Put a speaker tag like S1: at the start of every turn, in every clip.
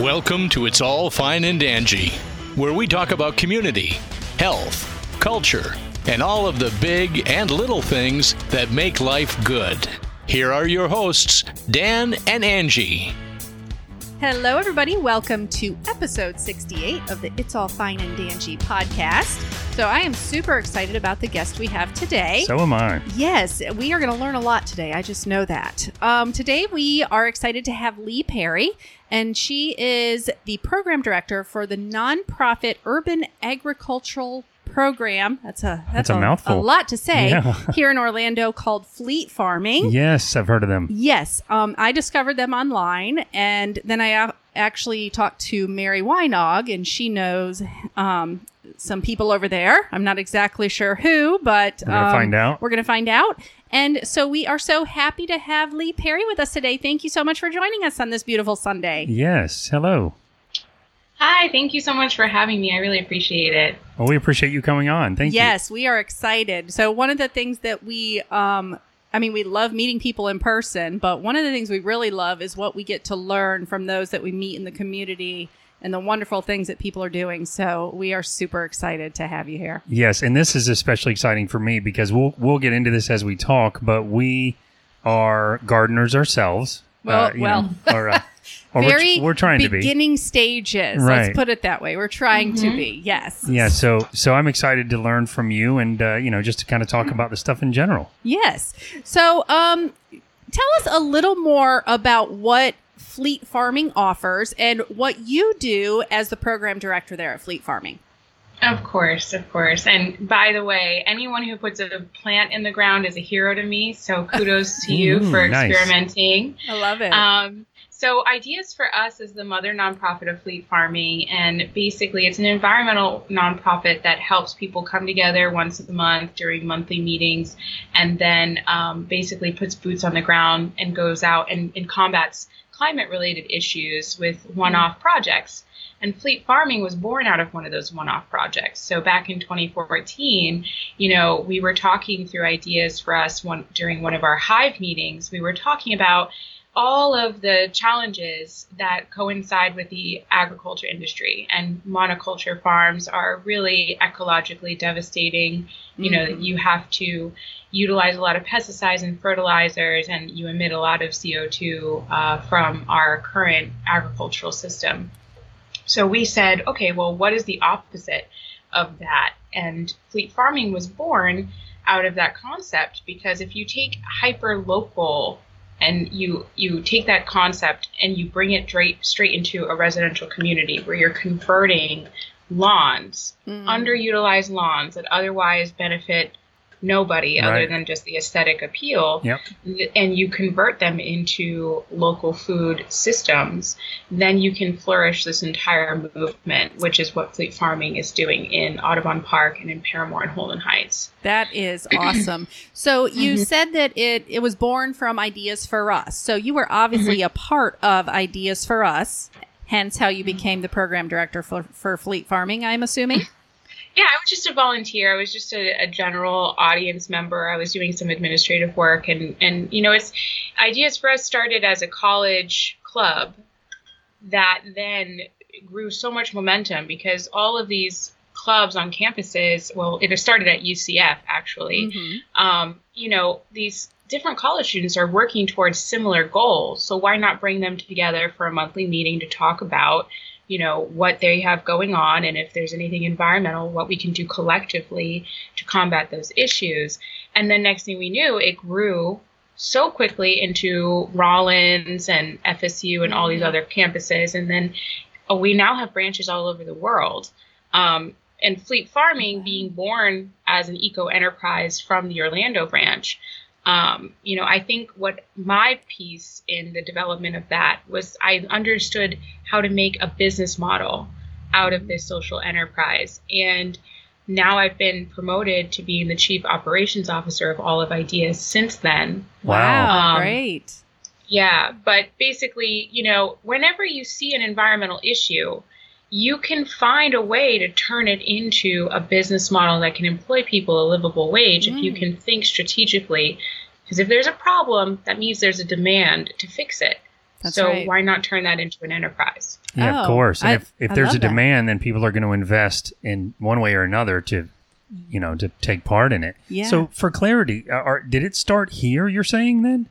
S1: Welcome to It's All Fine and Angie, where we talk about community, health, culture, and all of the big and little things that make life good. Here are your hosts, Dan and Angie.
S2: Hello, everybody. Welcome to episode 68 of the It's All Fine and Dangy podcast. So, I am super excited about the guest we have today.
S3: So am I.
S2: yes, we are going to learn a lot today. I just know that. Um, today, we are excited to have Lee Perry, and she is the program director for the nonprofit Urban Agricultural Program. That's a that's,
S3: That's a mouthful.
S2: A lot to say
S3: Yeah.
S2: here in Orlando called Fleet Farming.
S3: Yes, I've heard of them.
S2: Yes, um, I discovered them online, and then I a- actually talked to Mary Weinog, and she knows um, some people over there. I'm not exactly sure who, but
S3: We're gonna
S2: um,
S3: find out.
S2: We're going to find out. And so we are so happy to have Lee Perry with us today. Thank you so much for joining us on this beautiful Sunday.
S3: Yes. Hello.
S4: Hi, thank you so much for having me. I really appreciate it.
S3: Well, we appreciate you coming on. Thank you.
S2: yes, we are excited. So one of the things that we um I mean we love meeting people in person, but one of the things we really love is what we get to learn from those that we meet in the community and the wonderful things that people are doing. So we are super excited to have you here.
S3: Yes, and this is especially exciting for me because we'll we'll get into this as we talk, but we are gardeners ourselves.
S2: Well-
S3: you
S2: well.
S3: know, or, uh, or we're,
S2: Very
S3: we're trying to be.
S2: beginning stages.
S3: Right.
S2: Let's put it that way. We're trying to be. Yes.
S3: Yeah, so so I'm excited to learn from you, and uh, you know, just to kind of talk about the stuff in general.
S2: Yes. So, um, tell us a little more about what Fleet Farming offers and what you do as the program director there at Fleet Farming.
S4: Of course, of course. And by the way, anyone who puts a plant in the ground is a hero to me. So kudos to you
S3: Ooh,
S4: for
S3: nice.
S4: experimenting.
S2: I love it.
S4: Um, so Ideas for Us is the mother nonprofit of Fleet Farming, and basically it's an environmental nonprofit that helps people come together once a month during monthly meetings, and then um, basically puts boots on the ground and goes out and, and combats climate-related issues with one-off projects. And Fleet Farming was born out of one of those one-off projects. So back in 2014, you know, we were talking through ideas for us one during one of our Hive meetings. We were talking about all of the challenges that coincide with the agriculture industry. And monoculture farms are really ecologically devastating. You know you have to utilize a lot of pesticides and fertilizers and you emit a lot of co2 uh, from our current agricultural system. So we said okay well what is the opposite of that? And fleet farming was born out of that concept because if you take hyper local and you you take that concept and you bring it straight straight into a residential community where you're converting lawns
S2: Mm.
S4: underutilized lawns that otherwise benefit nobody other than just the aesthetic appeal
S3: Yep.
S4: and you convert them into local food systems, then you can flourish this entire movement, which is what fleet farming is doing in Audubon Park and in Paramore and Holden Heights.
S2: That is awesome. So you
S4: Mm-hmm.
S2: said that it it was born from Ideas for Us. So you were obviously
S4: Mm-hmm.
S2: a part of Ideas for Us, hence how you became the program director for, for Fleet Farming, I'm assuming.
S4: Yeah, I was just a volunteer. I was just a, a general audience member. I was doing some administrative work, and and you know, it's ideas for us started as a college club that then grew so much momentum because all of these clubs on campuses. Well, it started at UCF actually.
S2: Mhm.
S4: Um, you know, these different college students are working towards similar goals. So why not bring them together for a monthly meeting to talk about, you know, what they have going on and if there's anything environmental, what we can do collectively to combat those issues. And then next thing we knew, it grew so quickly into Rollins and FSU and all these
S2: Mhm.
S4: other campuses. And then uh, we now have branches all over the world. Um, and fleet farming being born as an eco enterprise from the Orlando branch. Um, you know, I think what my piece in the development of that was I understood how to make a business model out of this social enterprise. And now I've been promoted to being the chief operations officer of all of Ideas since then.
S3: Wow.
S4: Um,
S2: great.
S4: Yeah, but basically, you know, whenever you see an environmental issue, you can find a way to turn it into a business model that can employ people a livable wage if you
S2: Mm.
S4: can think strategically. Because if there's a problem, that means there's a demand to fix it.
S2: That's
S4: so
S2: right.
S4: why not turn that into an enterprise?
S3: Yeah,
S2: Oh,
S3: of course. And
S2: I-
S3: if, if
S2: I
S3: there's
S2: love
S3: a
S2: that.
S3: demand, then people are going to invest in one way or another to, you know, to take part in it.
S2: Yeah.
S3: So for clarity, uh, are, did it start here? You're saying then?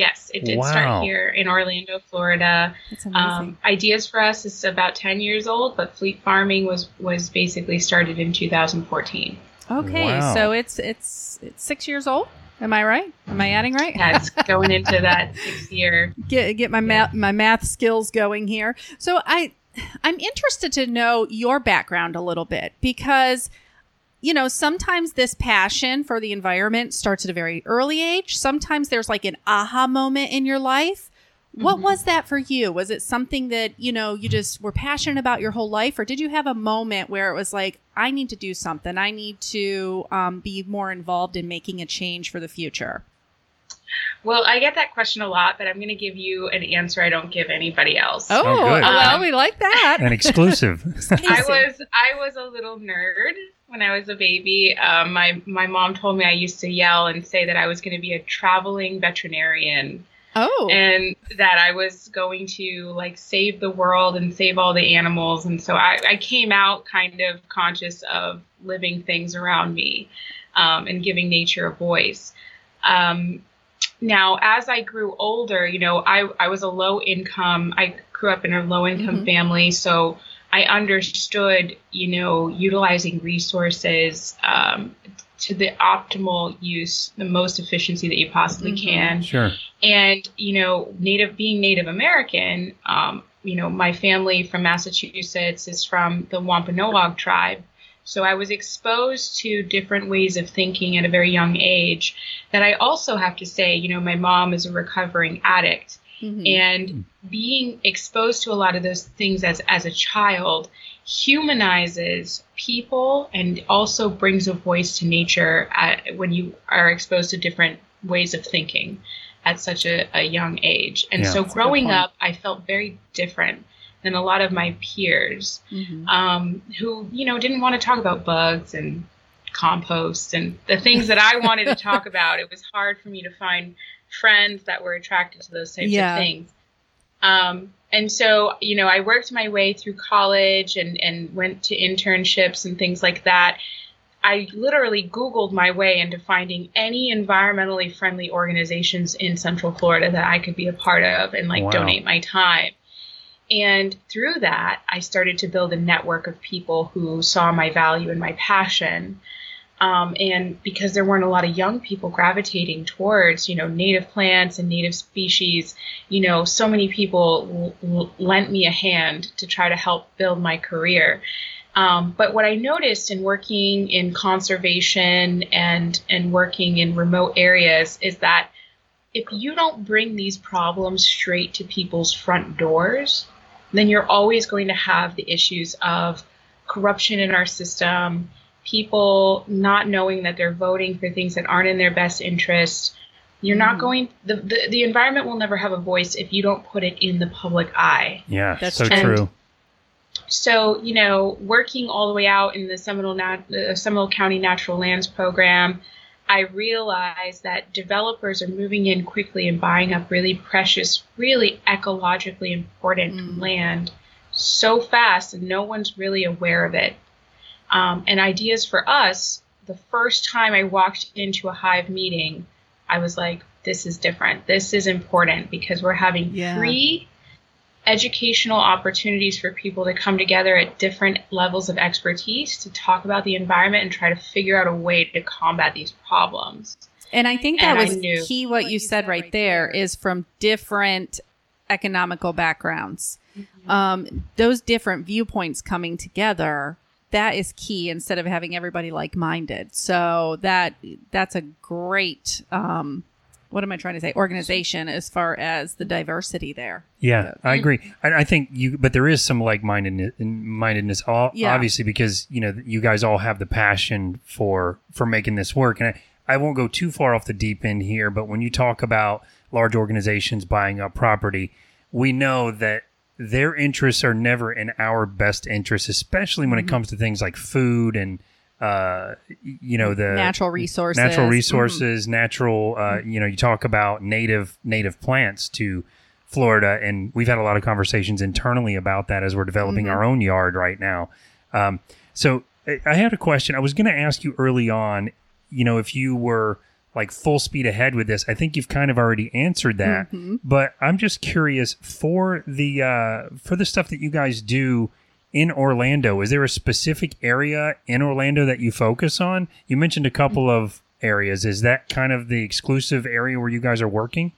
S4: Yes, it did
S3: Wow.
S4: start here in Orlando, Florida. Um, ideas for us is about 10 years old, but fleet farming was was basically started in 2014.
S2: okay,
S3: wow.
S2: so it's it's it's six years old. Am I right? Am I adding right?
S4: Yeah, it's going into that sixth year.
S2: get get my math my math skills going here. So I I'm interested to know your background a little bit because you know, sometimes this passion for the environment starts at a very early age. Sometimes there's like an aha moment in your life. What
S4: Mhm.
S2: was that for you? Was it something that, you know, you just were passionate about your whole life? Or did you have a moment where it was like, I need to do something? I need to um, be more involved in making a change for the future?
S4: Well, I get that question a lot, but I'm going to give you an answer I don't give anybody else.
S2: Oh,
S3: Oh, good.
S2: well,
S4: Um,
S2: we like that.
S3: An exclusive.
S4: I was I was a little nerd when I was a baby. Um, my my mom told me I used to yell and say that I was going to be a traveling veterinarian
S2: Oh.
S4: and that I was going to like save the world and save all the animals. And so I, I came out kind of conscious of living things around me um, and giving nature a voice. Um, now, as I grew older, you know, I, I was a low income, I grew up in a low income
S2: Mhm.
S4: family. So I understood, you know, utilizing resources um, to the optimal use, the most efficiency that you possibly
S2: Mhm.
S4: can
S3: sure.
S4: and you know native being native american um, you know my family from massachusetts is from the wampanoag tribe so i was exposed to different ways of thinking at a very young age that i also have to say you know my mom is a recovering addict
S2: Mhm.
S4: and being exposed to a lot of those things as as a child humanizes people and also brings a voice to nature at, when you are exposed to different ways of thinking at such a, a young age and
S3: Yeah.
S4: so
S2: That's a good
S4: growing up i felt very different than a lot of my peers
S2: Mhm.
S4: um, who you know didn't want to talk about bugs and compost and the things that I wanted to talk about. It was hard for me to find friends that were attracted to those types
S2: Yeah.
S4: of things. Um, and so, you know, I worked my way through college and, and went to internships and things like that. I literally Googled my way into finding any environmentally friendly organizations in Central Florida that I could be a part of and like
S3: Wow.
S4: donate my time. And through that, I started to build a network of people who saw my value and my passion. Um, and because there weren't a lot of young people gravitating towards, you know, native plants and native species, you know, so many people l- lent me a hand to try to help build my career. Um, but what I noticed in working in conservation and and working in remote areas is that if you don't bring these problems straight to people's front doors, then you're always going to have the issues of corruption in our system, people not knowing that they're voting for things that aren't in their best interest. You're not
S2: Mhm.
S4: going the, the the environment will never have a voice if you don't put it in the public eye.
S3: Yeah,
S2: That's
S3: so
S2: true.
S3: true.
S4: So, you know, working all the way out in the Seminole, Nat- uh, Seminole County Natural Lands Program, I realized that developers are moving in quickly and buying up really precious, really ecologically important
S2: Mm.
S4: land so fast, and no one's really aware of it. Um, and ideas for us, the first time I walked into a hive meeting, I was like, this is different. This is important because we're having
S2: Yeah.
S4: free educational opportunities for people to come together at different levels of expertise to talk about the environment and try to figure out a way to combat these problems.
S2: And I think that
S4: And
S2: was
S4: knew.
S2: key what you said right there is from different economical backgrounds. Um, those different viewpoints coming together, that is key instead of having everybody like minded. So that that's a great um, what am I trying to say? Organization as far as the diversity there.
S3: Yeah, I agree. I, I think you, but there is some like mindedness, mindedness, all,
S2: Yeah.
S3: obviously, because you know you guys all have the passion for for making this work. And I, I won't go too far off the deep end here, but when you talk about large organizations buying up property, we know that their interests are never in our best interest, especially when it comes to things like food and uh, you know the
S2: Natural resources.
S3: natural
S2: Mhm.
S3: resources, natural. Uh, you know, you talk about native native plants to Florida, and we've had a lot of conversations internally about that as we're developing
S2: Mhm.
S3: our own yard right now. Um, so I had a question. I was going to ask you early on, you know, if you were like full speed ahead with this. I think you've kind of already answered that,
S2: Mhm.
S3: but I'm just curious for the uh, for the stuff that you guys do in Orlando. Is there a specific area in Orlando that you focus on? You mentioned a couple of areas. Is that kind of the exclusive area where you guys are working?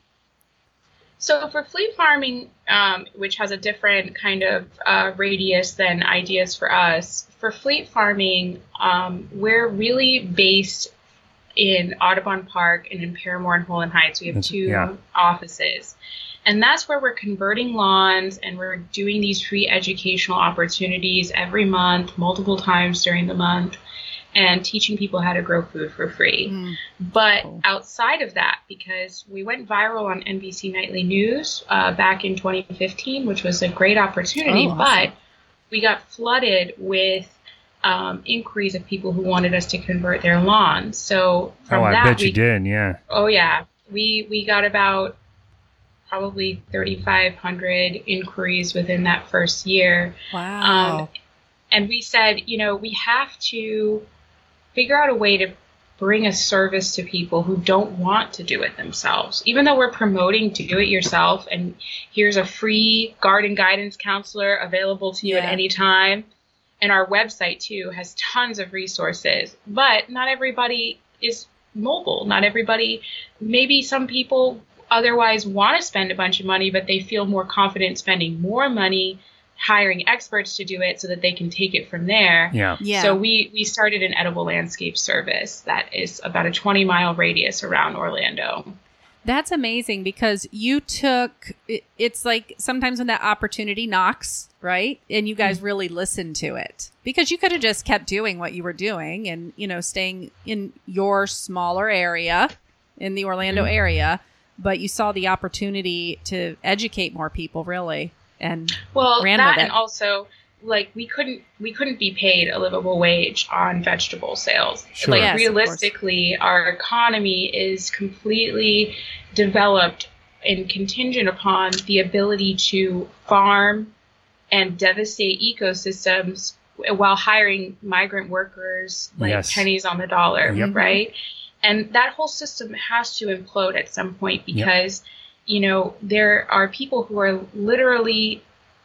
S4: So for fleet farming, um, which has a different kind of uh, radius than ideas for us, for fleet farming, um, we're really based in Audubon Park and in Paramore and Holden Heights. We have two
S3: yeah.
S4: offices. And that's where we're converting lawns and we're doing these free educational opportunities every month, multiple times during the month, and teaching people how to grow food for free.
S2: Mm.
S4: But
S2: Cool.
S4: outside of that, because we went viral on NBC Nightly News uh, back in 2015, which was a great opportunity,
S2: Oh, awesome.
S4: but we got flooded with um, inquiries of people who wanted us to convert their lawns. So from
S3: oh, I
S4: that,
S3: bet
S4: we,
S3: you did. Yeah.
S4: oh yeah, we we got about probably 3,500 inquiries within that first year.
S2: Wow.
S4: Um, and we said, you know, we have to figure out a way to bring a service to people who don't want to do it themselves. Even though we're promoting to do it yourself, and here's a free garden guidance counselor available to you at any time. And our website, too, has tons of resources. But not everybody is mobile. Not everybody, maybe some people otherwise want to spend a bunch of money, but they feel more confident spending more money hiring experts to do it so that they can take it from there.
S3: Yeah.
S2: yeah.
S4: So we we started an edible landscape service that is about a 20 mile radius around Orlando.
S2: That's amazing because you took it, it's like sometimes when that opportunity knocks, right? And you guys mm-hmm. really listened to it. Because you could have just kept doing what you were doing and, you know, staying in your smaller area in the Orlando mm-hmm. area, but you saw the opportunity to educate more people really. And
S4: Well,
S2: Ran
S4: that
S2: with
S4: and also like we couldn't we couldn't be paid a livable wage on vegetable sales.
S3: Sure.
S4: Like
S2: Yes,
S4: realistically, our economy is completely developed and contingent upon the ability to farm and devastate ecosystems while hiring migrant workers like
S3: Yes.
S4: pennies on the dollar,
S3: Yep.
S4: right? And that whole system has to implode at some point because, you know, there are people who are literally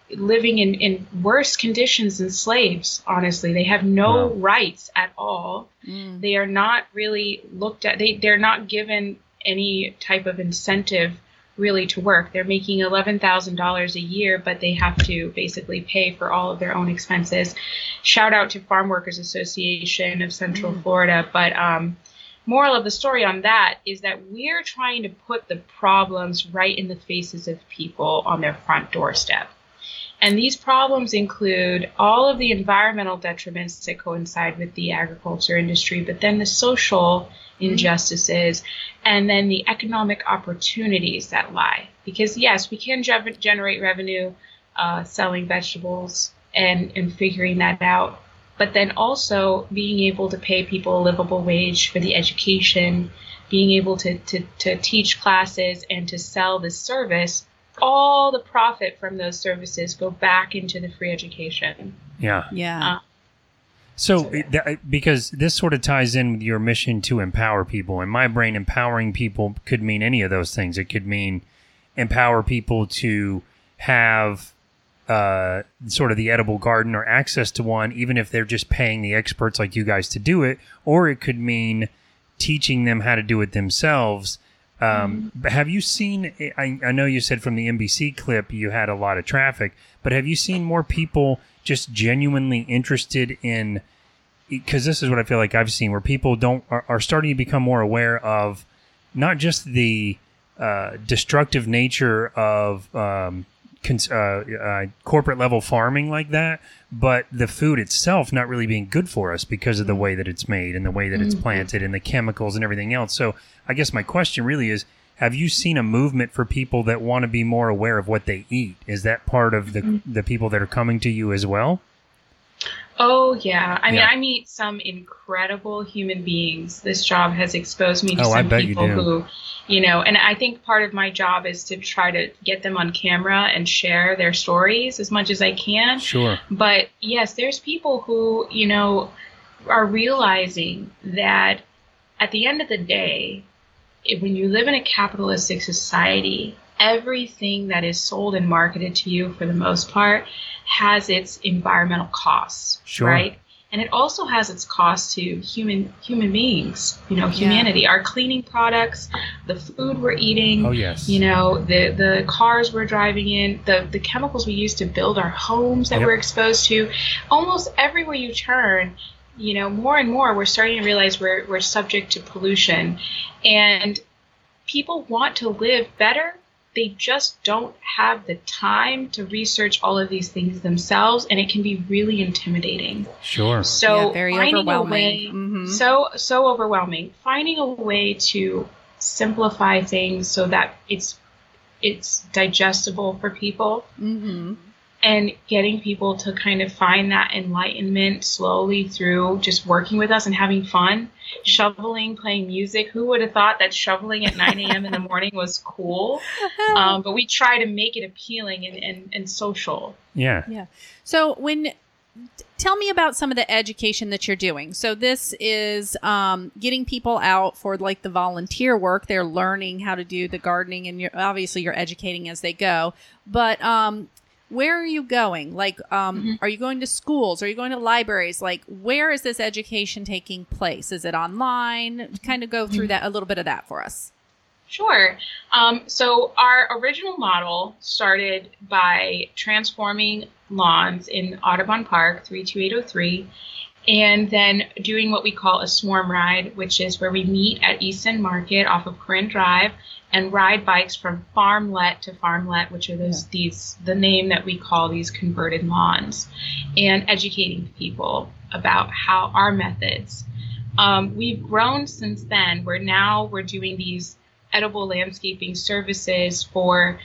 S4: living in, in worse conditions than slaves, honestly. They have no
S3: Wow.
S4: rights at all.
S2: mm,
S4: They are not really looked at, they, they're not given any type of incentive really to work. They're making $11,000 a year, but they have to basically pay for all of their own expenses. Shout out to Farm Workers Association of Central Florida. But um, moral of the story on that is that we're trying to put the problems right in the faces of people on their front doorstep. And these problems include all of the environmental detriments that coincide with the agriculture industry, but then the social injustices, and then the economic opportunities that lie. Because, yes, we can gev- generate revenue uh, selling vegetables and, and figuring that out, but then also being able to pay people a livable wage for the education, being able to, to, to teach classes and to sell the service all the profit from those services go back into the free education.
S3: Yeah.
S2: yeah.
S4: Uh,
S3: So, it, that, because this sort of ties in with your mission to empower people. In my brain, empowering people could mean any of those things. It could mean empower people to have uh, sort of the edible garden or access to one, even if they're just paying the experts like you guys to do it. Or it could mean teaching them how to do it themselves. Um, but have you seen? I, I know you said from the NBC clip you had a lot of traffic, but have you seen more people just genuinely interested in? Because this is what I feel like I've seen, where people don't are, are starting to become more aware of not just the uh, destructive nature of um, cons- uh, uh, corporate level farming like that, but the food itself not really being good for us because of the way that it's made and the way that it's planted and the chemicals and everything else. So I guess my question really is have you seen a movement for people that want to be more aware of what they eat? Is that part of the the people that are coming to you as well?
S4: Oh yeah, I mean,
S3: Yeah.
S4: I meet some incredible human beings. This job has exposed me to
S3: Oh,
S4: some
S3: you
S4: people
S3: do.
S4: who, you know, and I think part of my job is to try to get them on camera and share their stories as much as I can.
S3: Sure.
S4: But yes, there's people who, you know, are realizing that at the end of the day, when you live in a capitalistic society, everything that is sold and marketed to you for the most part has its environmental costs,
S3: Sure.
S4: right? And it also has its costs to human human beings, you know, humanity. Our cleaning products, the food we're eating,
S3: Oh yes.
S4: you know the the cars we're driving in the the chemicals we use to build our homes that
S3: Yep.
S4: we're exposed to almost everywhere you turn you know more and more we're starting to realize we're we're subject to pollution and people want to live better they just don't have the time to research all of these things themselves and it can be really intimidating
S3: Sure.
S4: so
S2: Yeah, very
S4: finding a
S2: overwhelming.
S4: way,
S2: Mhm.
S4: so so overwhelming. Finding a way to simplify things so that it's it's digestible for people
S2: Mm-hmm.
S4: and getting people to kind of find that enlightenment slowly through just working with us and having fun shoveling playing music who would have thought that shoveling at 9 a.m in the morning was cool um, but we try to make it appealing and, and, and social
S3: Yeah. Yeah.
S2: So when tell me about some of the education that you're doing. So this is um, getting people out for like the volunteer work. They're learning how to do the gardening, and you're obviously you're educating as they go. But um, where are you going? Like, um,
S4: Mhm.
S2: are you going to schools? Are you going to libraries? Like, where is this education taking place? Is it online? Kind of go through that a little bit of that for us.
S4: Sure. Um, so our original model started by transforming lawns in Audubon Park, 32803, and then doing what we call a swarm ride, which is where we meet at East End Market off of Corinne Drive and ride bikes from farmlet to farmlet, which are those these the name that we call these converted lawns, and educating people about how our methods. Um, we've grown since then. We're now we're doing these edible landscaping services for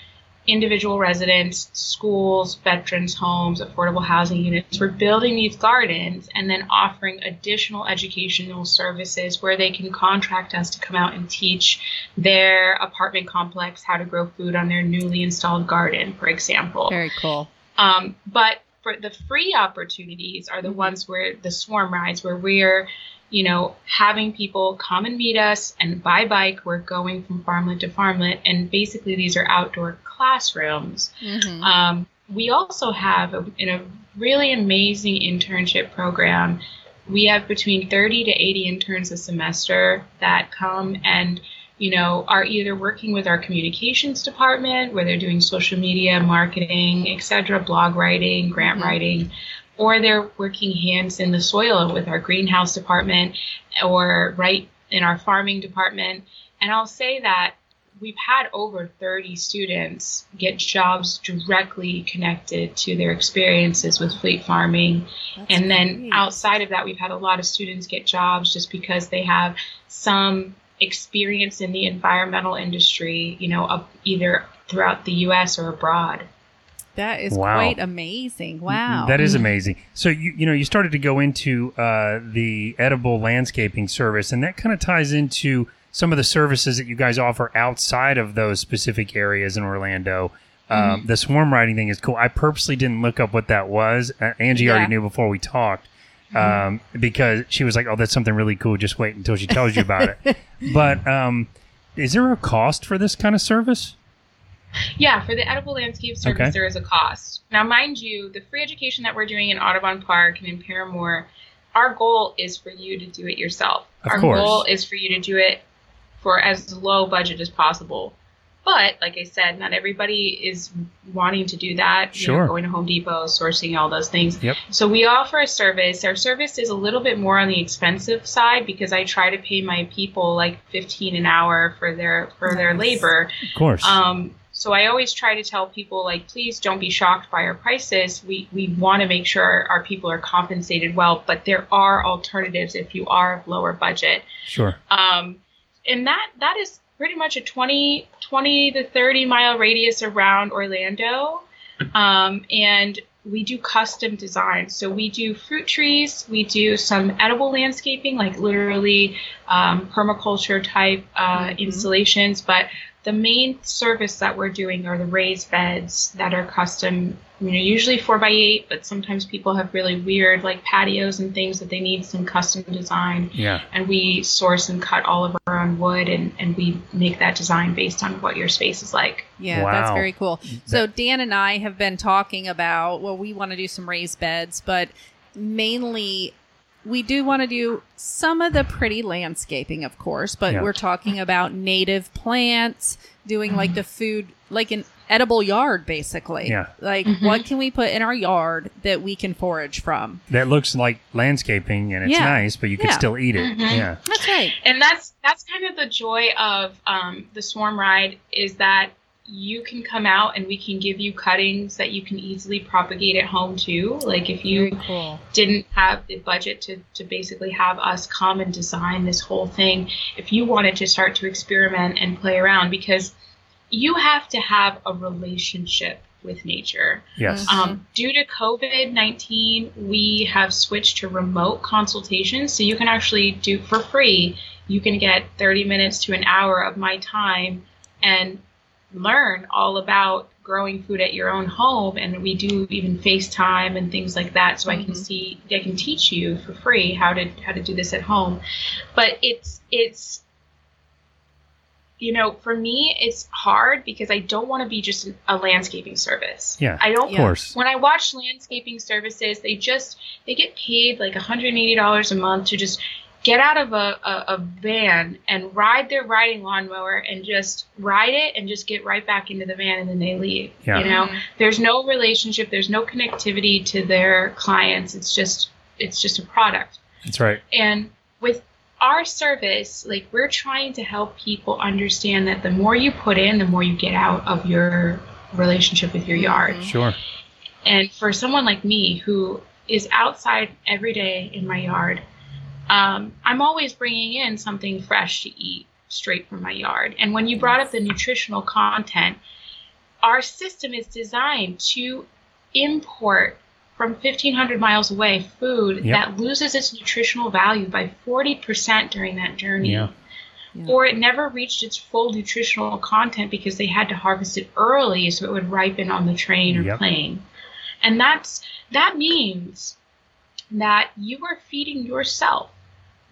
S4: individual residents, schools, veterans' homes, affordable housing units. We're building these gardens and then offering additional educational services where they can contract us to come out and teach their apartment complex how to grow food on their newly installed garden, for example.
S2: Very cool.
S4: Um, but for the free opportunities are the
S2: Mhm.
S4: ones where the swarm rides, where we're, you know, having people come and meet us and by bike, we're going from farmlet to farmlet. And basically, these are outdoor classrooms.
S2: Mhm.
S4: Um, we also have a, in a really amazing internship program. We have between 30 to 80 interns a semester that come and you know are either working with our communications department where they're doing social media marketing etc blog writing grant
S2: Mhm.
S4: writing or they're working hands in the soil with our greenhouse department or right in our farming department and i'll say that we've had over 30 students get jobs directly connected to their experiences with fleet farming.
S2: That's
S4: and then
S2: great.
S4: outside of that, we've had a lot of students get jobs just because they have some experience in the environmental industry, you know, up either throughout the US or abroad.
S2: That is
S3: Wow.
S2: quite amazing. Wow.
S3: That is amazing. So you you know you started to go into uh, the edible landscaping service, and that kind of ties into some of the services that you guys offer outside of those specific areas in Orlando. Um, the swarm riding thing is cool. I purposely didn't look up what that was. Uh, Angie
S2: Yeah.
S3: already knew before we talked um, because she was like, "Oh, that's something really cool. Just wait until she tells you about it." But um, is there a cost for this kind of service?
S4: Yeah, for the edible landscape service,
S3: Okay.
S4: there is a cost. Now, mind you, the free education that we're doing in Audubon Park and in Paramore, our goal is for you to do it yourself.
S3: Of
S4: our
S3: course.
S4: goal is for you to do it for as low budget as possible. But like I said, not everybody is wanting to do that. You know,
S3: Sure.
S4: going to Home Depot, sourcing all those things.
S3: Yep.
S4: So we offer a service. Our service is a little bit more on the expensive side because I try to pay my people like 15 an hour for their for their labor.
S3: Of course.
S4: Um, so I always try to tell people like, please don't be shocked by our prices. We we want to make sure our, our people are compensated well, but there are alternatives if you are of lower budget.
S3: sure.
S4: Um, and that that is pretty much a 20, 20 to 30 mile radius around Orlando. Um, and we do custom design. So we do fruit trees, we do some edible landscaping, like literally um, permaculture type uh, mm-hmm. installations. But the main service that we're doing are the raised beds that are custom you know, usually four by eight, but sometimes people have really weird like patios and things that they need some custom design.
S3: Yeah.
S4: And we source and cut all of our own wood and, and we make that design based on what your space is like.
S2: Yeah, wow. that's very cool. So Dan and I have been talking about well, we want to do some raised beds, but mainly we do want to do some of the pretty landscaping, of course, but yeah. we're talking about native plants, doing like the food, like an edible yard, basically.
S3: Yeah.
S2: Like, mm-hmm. what can we put in our yard that we can forage from?
S3: That looks like landscaping and it's yeah. nice, but you can yeah. still eat it. Mm-hmm. Yeah.
S2: That's right.
S4: And that's that's kind of the joy of um, the swarm ride is that you can come out and we can give you cuttings that you can easily propagate at home too. Like if you cool. didn't have the budget to, to basically have us come and design this whole thing, if you wanted to start to experiment and play around, because you have to have a relationship with nature.
S3: Yes.
S4: Um, mm-hmm. due to COVID 19, we have switched to remote consultations. So you can actually do for free, you can get 30 minutes to an hour of my time and learn all about growing food at your own home and we do even FaceTime and things like that so mm-hmm. I can mm-hmm. see I can teach you for free how to how to do this at home. But it's it's you know, for me, it's hard because I don't want to be just a landscaping service.
S3: Yeah,
S4: I don't.
S3: Of course.
S4: When I watch landscaping services, they just they get paid like $180 a month to just get out of a, a, a, van and ride their riding lawnmower and just ride it and just get right back into the van and then they leave.
S3: Yeah.
S4: You know, mm-hmm. there's no relationship, there's no connectivity to their clients. It's just it's just a product.
S3: That's right.
S4: And with our service, like we're trying to help people understand that the more you put in, the more you get out of your relationship with your yard. Mm-hmm.
S3: Sure.
S4: And for someone like me who is outside every day in my yard, um, I'm always bringing in something fresh to eat straight from my yard. And when you brought up the nutritional content, our system is designed to import from 1500 miles away food yep. that loses its nutritional value by 40% during that journey.
S3: Yeah.
S4: Yeah. Or it never reached its full nutritional content because they had to harvest it early so it would ripen on the train or yep. plane. And that's that means that you are feeding yourself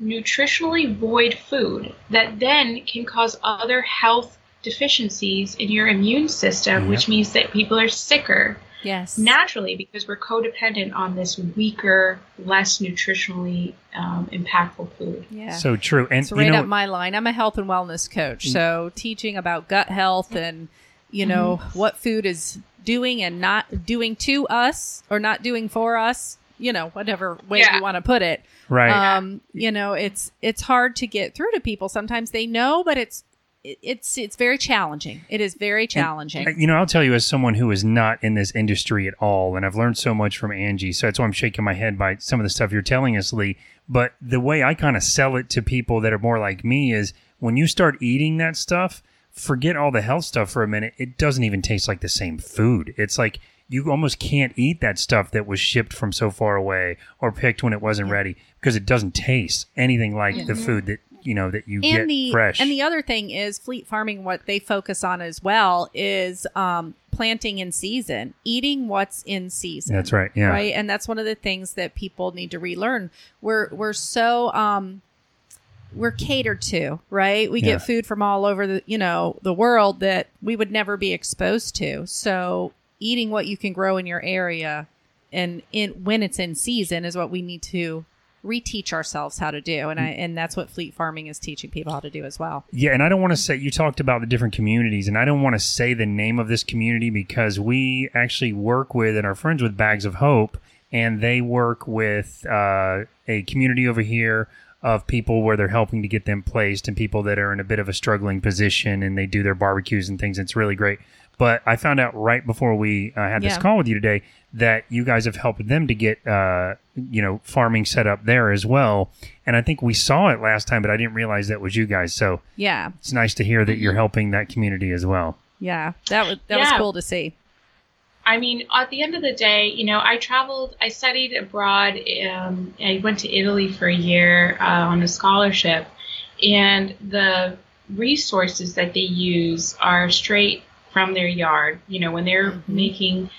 S4: nutritionally void food that then can cause other health deficiencies in your immune system, which means that people are sicker.
S2: Yes.
S4: Naturally, because we're codependent on this weaker, less nutritionally um, impactful food.
S2: Yeah.
S3: So true. And
S2: it's right you know, up my line. I'm a health and wellness coach. Mm. So teaching about gut health and, you know, mm-hmm. what food is doing and not doing to us or not doing for us you know whatever way yeah. you want to put it.
S3: Right.
S2: Um you know it's it's hard to get through to people. Sometimes they know but it's it's it's very challenging. It is very challenging.
S3: and, you know i'll tell you as someone who is not in this industry at all and i've learned so much from angie so that's why i'm shaking my head by some of the stuff you're telling us lee but the way i kind of sell it to people that are more like me is when you start eating that stuff forget all the health stuff for a minute it doesn't even taste like the same food. It's like you almost can't eat that stuff that was shipped from so far away or picked when it wasn't yeah. ready because it doesn't taste anything like yeah. the food that you know that you and get
S2: the,
S3: fresh.
S2: And the other thing is fleet farming. What they focus on as well is um, planting in season, eating what's in season.
S3: That's right. Yeah.
S2: Right, and that's one of the things that people need to relearn. We're we're so um, we're catered to, right? We yeah. get food from all over the, you know, the world that we would never be exposed to. So eating what you can grow in your area and in when it's in season is what we need to reteach ourselves how to do and I and that's what fleet farming is teaching people how to do as well.
S3: Yeah, and I don't want to say you talked about the different communities and I don't want to say the name of this community because we actually work with and are friends with Bags of Hope and they work with uh, a community over here of people where they're helping to get them placed and people that are in a bit of a struggling position and they do their barbecues and things. It's really great. But I found out right before we uh, had this call with you today that you guys have helped them to get, uh, you know, farming set up there as well. And I think we saw it last time, but I didn't realize that was you guys. So
S2: yeah,
S3: it's nice to hear that you're helping that community as well.
S2: Yeah, that was that yeah. was cool to see.
S4: I mean, at the end of the day, you know, I traveled, I studied abroad. Um, I went to Italy for a year uh, on a scholarship, and the resources that they use are straight from their yard. You know, when they're mm-hmm. making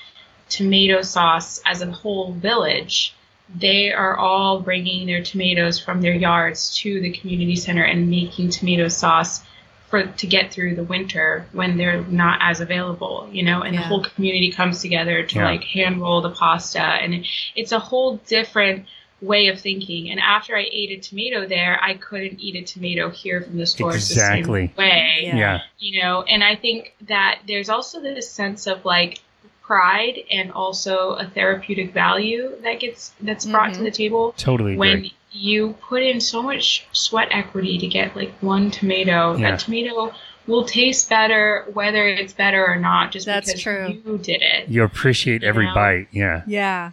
S4: tomato sauce as a whole village, they are all bringing their tomatoes from their yards to the community center and making tomato sauce for to get through the winter when they're not as available, you know, and yeah. the whole community comes together to yeah. like hand roll the pasta and it, it's a whole different way of thinking. And after I ate a tomato there, I couldn't eat a tomato here from the store exactly. the same way.
S3: Yeah. yeah.
S4: You know, and I think that there's also this sense of like pride and also a therapeutic value that gets that's brought mm-hmm. to the table.
S3: Totally.
S4: When
S3: agree.
S4: you put in so much sweat equity to get like one tomato, yeah. that tomato will taste better whether it's better or not just
S2: that's
S4: because
S2: true.
S4: you did it.
S3: You appreciate every know? bite. Yeah.
S2: Yeah.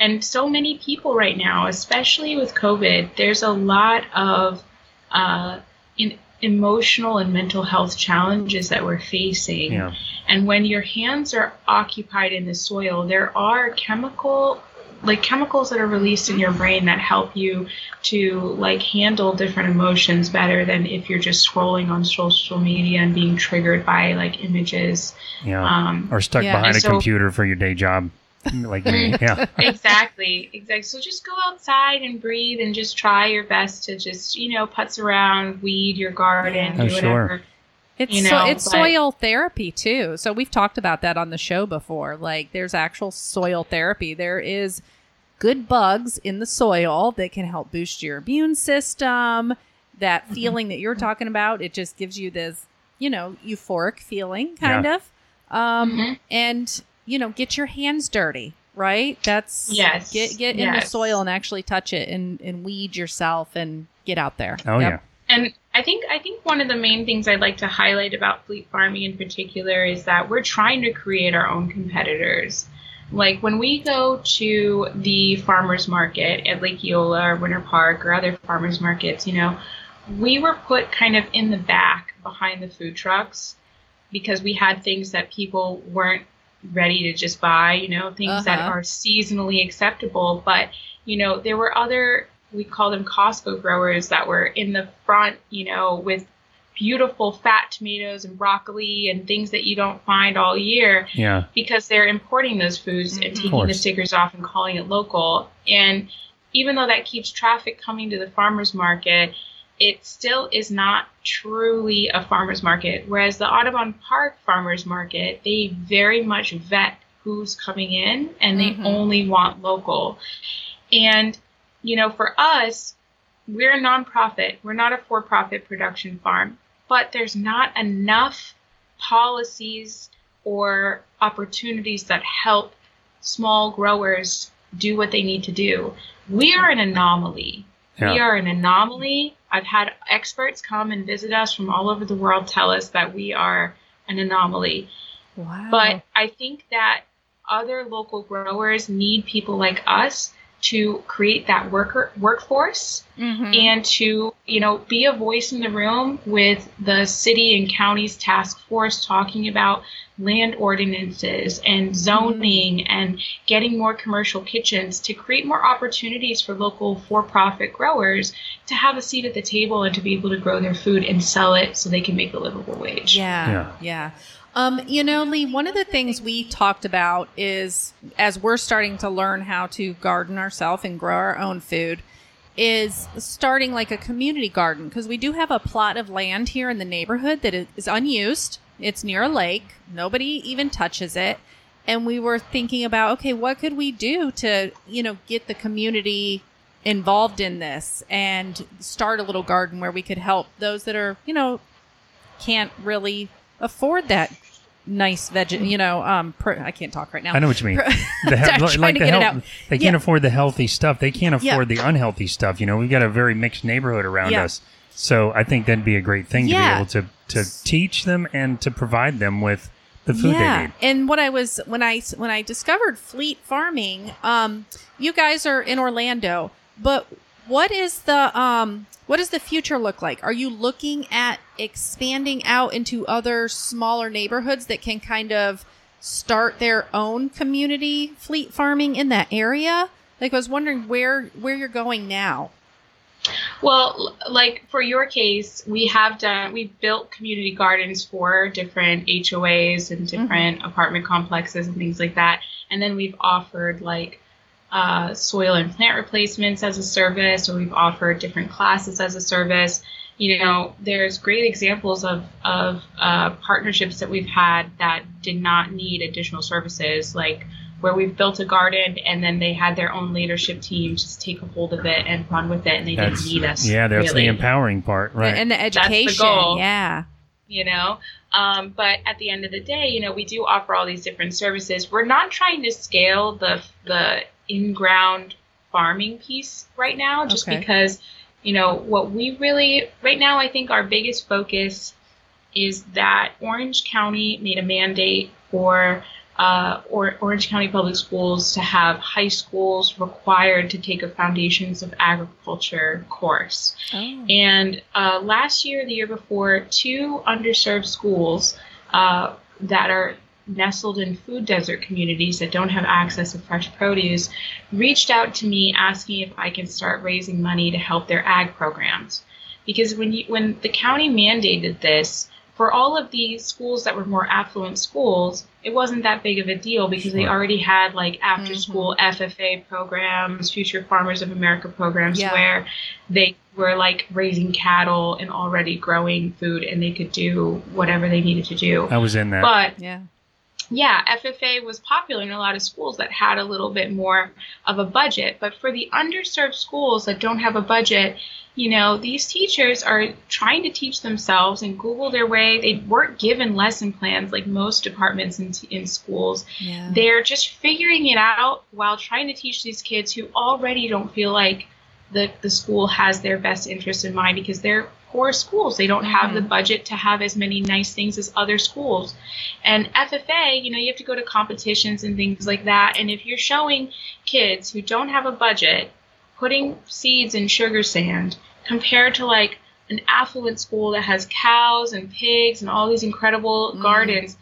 S4: And so many people right now, especially with COVID, there's a lot of uh, in, emotional and mental health challenges that we're facing.
S3: Yeah.
S4: And when your hands are occupied in the soil, there are chemical like chemicals that are released in your brain that help you to like handle different emotions better than if you're just scrolling on social media and being triggered by like images.
S3: Yeah. Um, or stuck yeah. behind a so, computer for your day job like me. Yeah.
S4: exactly. Exactly. So just go outside and breathe and just try your best to just, you know, putz around, weed your garden,
S3: oh, do whatever. Sure.
S2: It's you know, so, it's but, soil therapy too. So we've talked about that on the show before. Like there's actual soil therapy. There is good bugs in the soil that can help boost your immune system. That mm-hmm. feeling that you're talking about, it just gives you this, you know, euphoric feeling kind yeah. of. Um, mm-hmm. and you know, get your hands dirty, right? That's
S4: yes.
S2: Get get yes. in the soil and actually touch it and and weed yourself and get out there.
S3: Oh yep. yeah.
S4: And I think I think one of the main things I'd like to highlight about fleet farming in particular is that we're trying to create our own competitors. Like when we go to the farmers market at Lake Eola or Winter Park or other farmers markets, you know, we were put kind of in the back behind the food trucks because we had things that people weren't ready to just buy, you know, things uh-huh. that are seasonally acceptable. But, you know, there were other, we call them Costco growers that were in the front, you know, with beautiful fat tomatoes and broccoli and things that you don't find all year.
S3: Yeah.
S4: Because they're importing those foods mm-hmm. and taking the stickers off and calling it local. And even though that keeps traffic coming to the farmers market, it still is not truly a farmer's market. Whereas the Audubon Park farmer's market, they very much vet who's coming in and they mm-hmm. only want local. And, you know, for us, we're a nonprofit, we're not a for profit production farm, but there's not enough policies or opportunities that help small growers do what they need to do. We are an anomaly. Yeah. We are an anomaly I've had experts come and visit us from all over the world tell us that we are an anomaly.
S2: Wow.
S4: But I think that other local growers need people like us to create that worker workforce mm-hmm. and to you know be a voice in the room with the city and counties task force talking about land ordinances and zoning mm-hmm. and getting more commercial kitchens to create more opportunities for local for-profit growers to have a seat at the table and to be able to grow their food and sell it so they can make a livable wage.
S2: Yeah. Yeah. yeah. Um, you know, Lee, one of the things we talked about is as we're starting to learn how to garden ourselves and grow our own food, is starting like a community garden because we do have a plot of land here in the neighborhood that is unused. It's near a lake, nobody even touches it. And we were thinking about, okay, what could we do to, you know, get the community involved in this and start a little garden where we could help those that are, you know, can't really afford that nice veg. You know, um, I can't talk right now.
S3: I know what you mean. The he- like the health, they can't yeah. afford the healthy stuff. They can't afford yeah. the unhealthy stuff. You know, we've got a very mixed neighborhood around yeah. us. So I think that'd be a great thing to be able to to teach them and to provide them with the food yeah. they need.
S2: And what I was when I when I discovered Fleet Farming, um, you guys are in Orlando, but what is the um what does the future look like? Are you looking at expanding out into other smaller neighborhoods that can kind of start their own community fleet farming in that area? Like I was wondering where where you're going now.
S4: Well, like for your case, we have done, we've built community gardens for different HOAs and different mm-hmm. apartment complexes and things like that. And then we've offered like uh, soil and plant replacements as a service, or we've offered different classes as a service. You know, there's great examples of, of uh, partnerships that we've had that did not need additional services, like where we've built a garden and then they had their own leadership team just take a hold of it and run with it and they that's, didn't need us.
S3: Yeah, that's really. the empowering part, right?
S2: And the education. The goal, yeah.
S4: You know, um, but at the end of the day, you know, we do offer all these different services. We're not trying to scale the the in ground farming piece right now, just okay. because, you know, what we really right now, I think our biggest focus is that Orange County made a mandate for uh, or Orange County Public Schools to have high schools required to take a Foundations of Agriculture course. Oh. And uh, last year, the year before, two underserved schools uh, that are nestled in food desert communities that don't have access to fresh produce reached out to me asking if I can start raising money to help their ag programs. Because when you, when the county mandated this, for all of these schools that were more affluent schools, it wasn't that big of a deal because sure. they already had like after mm-hmm. school FFA programs, Future Farmers of America programs yeah. where they were like raising cattle and already growing food and they could do whatever they needed to do.
S3: I was in that.
S4: But yeah. Yeah, FFA was popular in a lot of schools that had a little bit more of a budget. But for the underserved schools that don't have a budget, you know, these teachers are trying to teach themselves and Google their way. They weren't given lesson plans like most departments in, in schools. Yeah. They're just figuring it out while trying to teach these kids who already don't feel like the, the school has their best interest in mind because they're poor schools. They don't have mm-hmm. the budget to have as many nice things as other schools. And FFA, you know, you have to go to competitions and things like that. And if you're showing kids who don't have a budget putting seeds in sugar sand compared to like an affluent school that has cows and pigs and all these incredible mm. gardens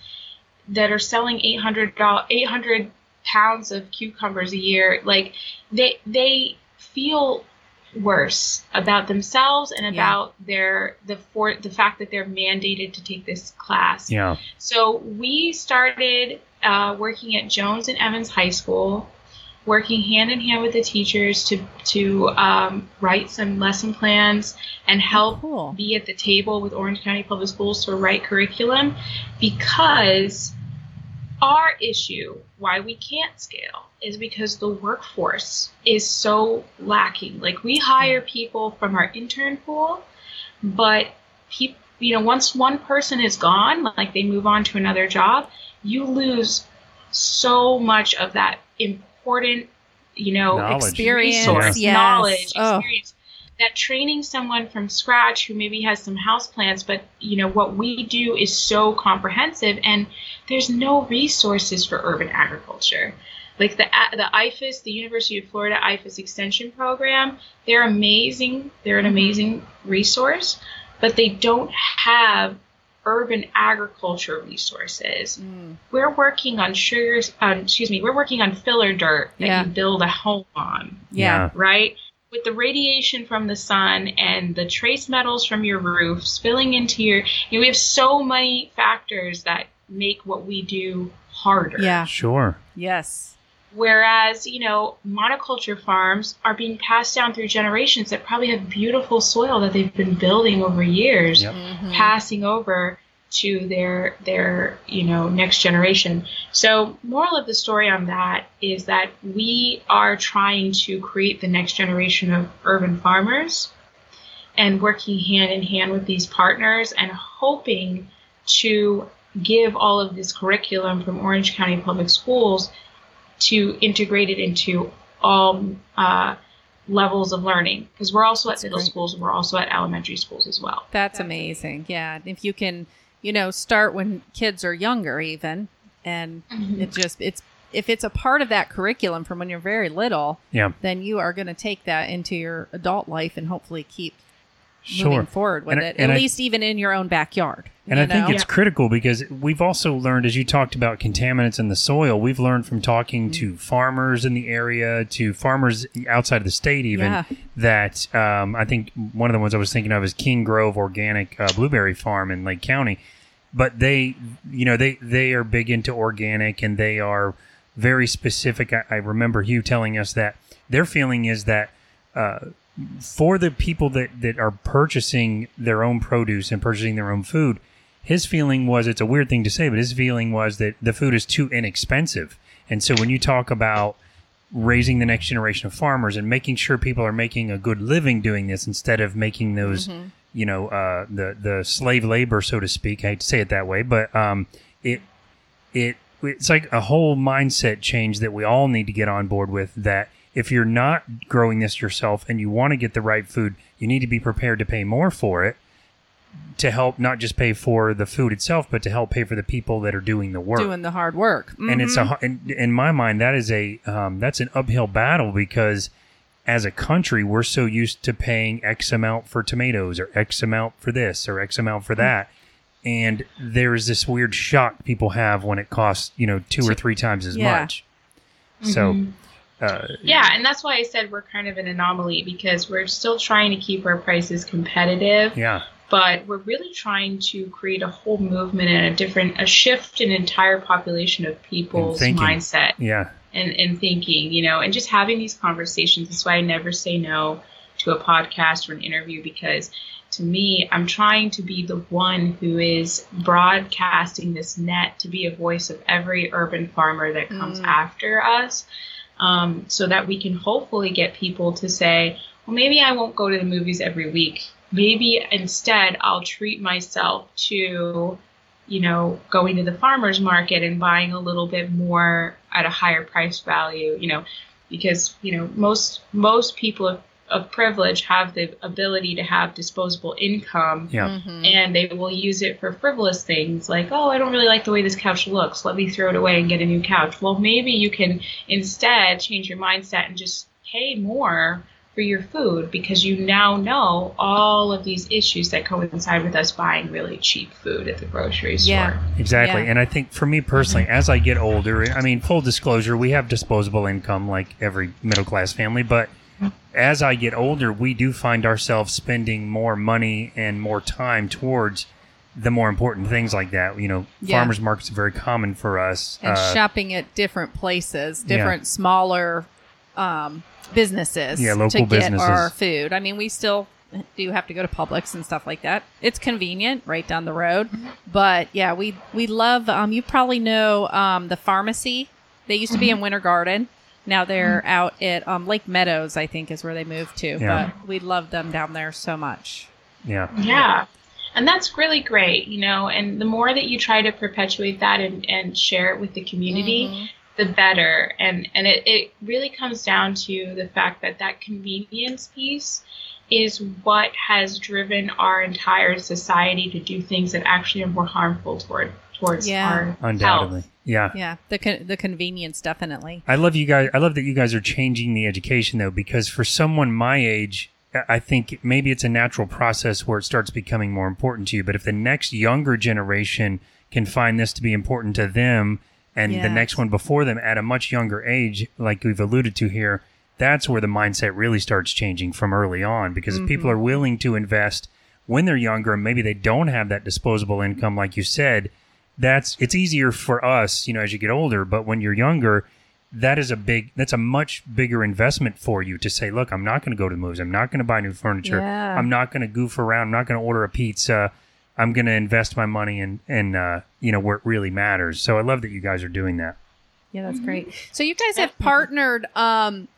S4: that are selling 800 800 pounds of cucumbers a year like they they feel worse about themselves and about yeah. their the for the fact that they're mandated to take this class.
S3: Yeah.
S4: So we started uh, working at Jones and Evans High School working hand in hand with the teachers to to um, write some lesson plans and help cool. be at the table with Orange County Public Schools to write curriculum because our issue why we can't scale is because the workforce is so lacking. Like we hire people from our intern pool, but people you know once one person is gone, like they move on to another job, you lose so much of that important, you know, knowledge. experience, resource, yes. knowledge, oh. experience. That training someone from scratch who maybe has some house plants, but you know what we do is so comprehensive, and there's no resources for urban agriculture. Like the the IFAS, the University of Florida IFAS Extension Program, they're amazing. They're an mm-hmm. amazing resource, but they don't have urban agriculture resources. Mm. We're working on sugars, um, excuse me, we're working on filler dirt that yeah. you build a home on.
S2: Yeah.
S4: Right? With the radiation from the sun and the trace metals from your roof spilling into your, you know, we have so many factors that make what we do harder.
S2: Yeah.
S3: Sure.
S2: Yes.
S4: Whereas, you know, monoculture farms are being passed down through generations that probably have beautiful soil that they've been building over years, yep. mm-hmm. passing over to their their you know next generation. So moral of the story on that is that we are trying to create the next generation of urban farmers and working hand in hand with these partners and hoping to give all of this curriculum from Orange County Public Schools to integrate it into all uh, levels of learning because we're also at middle schools and we're also at elementary schools as well.
S2: That's amazing. Yeah, if you can, you know, start when kids are younger, even, and mm-hmm. it just it's if it's a part of that curriculum from when you're very little,
S3: yeah,
S2: then you are going to take that into your adult life and hopefully keep
S3: Sure.
S2: moving forward with
S3: And
S2: it.
S3: and
S2: At
S3: I-
S2: least even in your own backyard.
S3: And
S2: you
S3: I think
S2: know?
S3: it's critical because we've also learned, as you talked about contaminants in the soil, we've learned from talking to farmers in the area, to farmers outside of the state, even
S2: Yeah.
S3: that um, I think one of the ones I was thinking of is King Grove Organic uh, Blueberry Farm in Lake County. But they, you know, they they are big into organic and they are very specific. I, I remember Hugh telling us that their feeling is that uh, for the people that, that are purchasing their own produce and purchasing their own food, his feeling was it's a weird thing to say, but his feeling was that the food is too inexpensive. And so when you talk about raising the next generation of farmers and making sure people are making a good living doing this instead of making those, you know, uh, the the slave labor, so to speak. I hate to say it that way, but um, it it it's like a whole mindset change that we all need to get on board with that if you're not growing this yourself and you want to get the right food you need to be prepared to pay more for it to help not just pay for the food itself but to help pay for the people that are doing the work
S2: doing the hard work.
S3: and it's a
S2: Mhm.
S3: in, in my mind that is a um, that's an uphill battle because as a country we're so used to paying x amount for tomatoes or x amount for this or x amount for that and there is this weird shock people have when it costs you know two or three times as
S2: Yeah.
S3: much so
S4: Mhm.
S3: Uh,
S4: Yeah, and that's why I said we're kind of an anomaly because we're still trying to keep our prices competitive,
S3: yeah
S4: but we're really trying to create a whole movement and a different, a shift in entire population of people's
S3: thinking.
S4: mindset
S3: yeah
S4: and, and thinking, you know, and just having these conversations. That's why I never say no to a podcast or an interview because to me, I'm trying to be the one who is broadcasting this net to be a voice of every urban farmer that comes
S2: Mm.
S4: after us um, so that we can hopefully get people to say, well, maybe I won't go to the movies every week. Maybe instead I'll treat myself to you know, going to the farmer's market and buying a little bit more at a higher price value, you know, because, you know, most most people of, of privilege have the ability to have disposable income
S3: yeah
S2: Mhm.
S4: and they will use it for frivolous things like, oh, I don't really like the way this couch looks. Let me throw it away and get a new couch. Well, maybe you can instead change your mindset and just pay more for your food because you now know all of these issues that coincide with us buying really cheap food at the grocery store.
S2: Yeah.
S3: Exactly.
S2: Yeah.
S3: And I think for me personally, as I get older, I mean, full disclosure, we have disposable income like every middle class family, but as I get older, we do find ourselves spending more money and more time towards the more important things like that. You know,
S2: Yeah.
S3: farmers markets are very common for us.
S2: and
S3: Uh,
S2: shopping at different places,
S3: Yeah.
S2: different smaller um, businesses
S3: Yeah, local
S2: to get our food. I mean, we still do have to go to Publix and stuff like that. It's convenient, right down the road. But yeah, we we love. Um, you probably know um, the pharmacy. They used to be in Winter Garden. Now they're out at um, Lake Meadows, I think, is where they moved to.
S3: Yeah.
S2: But we love them down there so much.
S3: yeah.
S4: Yeah. And that's really great, you know, and the more that you try to perpetuate that and, and share it with the community,
S2: Mhm.
S4: the better. And and it, it really comes down to the fact that that convenience piece is what has driven our entire society to do things that actually are more harmful toward towards
S2: Yeah.
S4: our
S3: Undoubtedly.
S4: health.
S3: Yeah.
S2: Yeah, the con- the convenience definitely.
S3: I love you guys. I love that you guys are changing the education though, because for someone my age, I- I think maybe it's a natural process where it starts becoming more important to you. But if the next younger generation can find this to be important to them, and the next one before them at a much younger age, like we've alluded to here, that's where the mindset really starts changing from early on. Because if people mm-hmm. are willing to invest when they're younger, and maybe they don't have that disposable income, like you said, that's it's easier for us, you know, as you get older. But when you're younger, that is a big that's a much bigger investment for you to say, look, I'm not going to go to the movies. I'm not going to buy new furniture.
S2: Yeah.
S3: I'm not going to goof around. I'm not going to order a pizza. I'm going to invest my money in in uh, you know where it really matters. So I love that you guys are doing that.
S2: Yeah, that's great. So you guys have partnered um,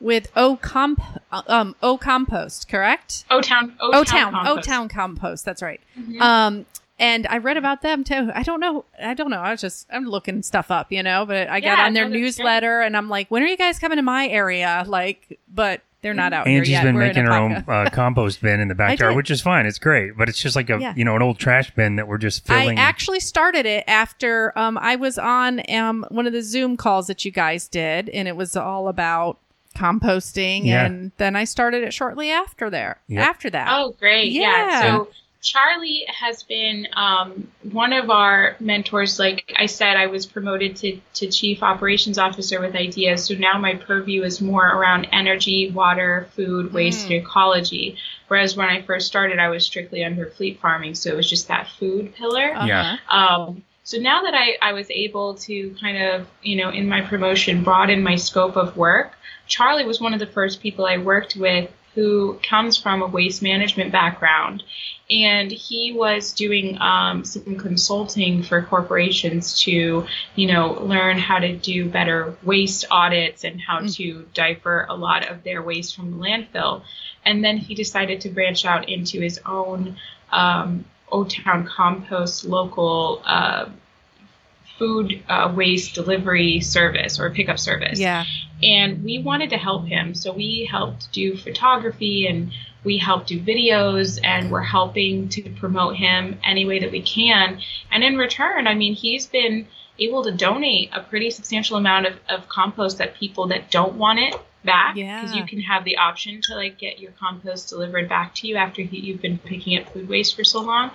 S2: with O Comp um, O Compost, correct?
S4: O Town O,
S2: O Town O Town Compost. That's right.
S4: Mhm.
S2: Um, and I read about them too. I don't know. I don't know. I was just I'm looking stuff up, you know. But I got on their
S4: no, that's
S2: newsletter, and I'm like, when are you guys coming to my area? Like, but they're not out here
S3: Angie's
S2: yet.
S3: been
S2: We're
S3: making her own uh, compost bin in the backyard, which is fine. It's great, but it's just like a
S2: Yeah.
S3: you know an old trash bin that we're just filling.
S2: I actually started it after um, I was on um, one of the Zoom calls that you guys did, and it was all about composting,
S3: Yeah.
S2: and then I started it shortly after there.
S3: Yep.
S2: After that,
S4: Oh, great. Yeah.
S2: Yeah.
S4: So Charlie has been um, one of our mentors. Like I said, I was promoted to, to chief operations officer with ideas. So now my purview is more around energy, water, food, waste, and ecology. Whereas when I first started, I was strictly under fleet farming. So it was just that food pillar.
S2: Uh-huh.
S3: Yeah.
S4: Um, so now that I, I was able to kind of, you know, in my promotion, broaden my scope of work, Charlie was one of the first people I worked with who comes from a waste management background. And he was doing um, some consulting for corporations to, you know, learn how to do better waste audits and how to divert a lot of their waste from the landfill. And then he decided to branch out into his own um, O Town Compost local uh, food uh, waste delivery service or pickup service.
S2: yeah,
S4: And we wanted to help him. So we helped do photography and we helped do videos and we're helping to promote him any way that we can. And in return, I mean, he's been able to donate a pretty substantial amount of, of compost that people that don't want it back because
S2: Yeah.
S4: you can have the option to like get your compost delivered back to you after you- you've been picking up food waste for so long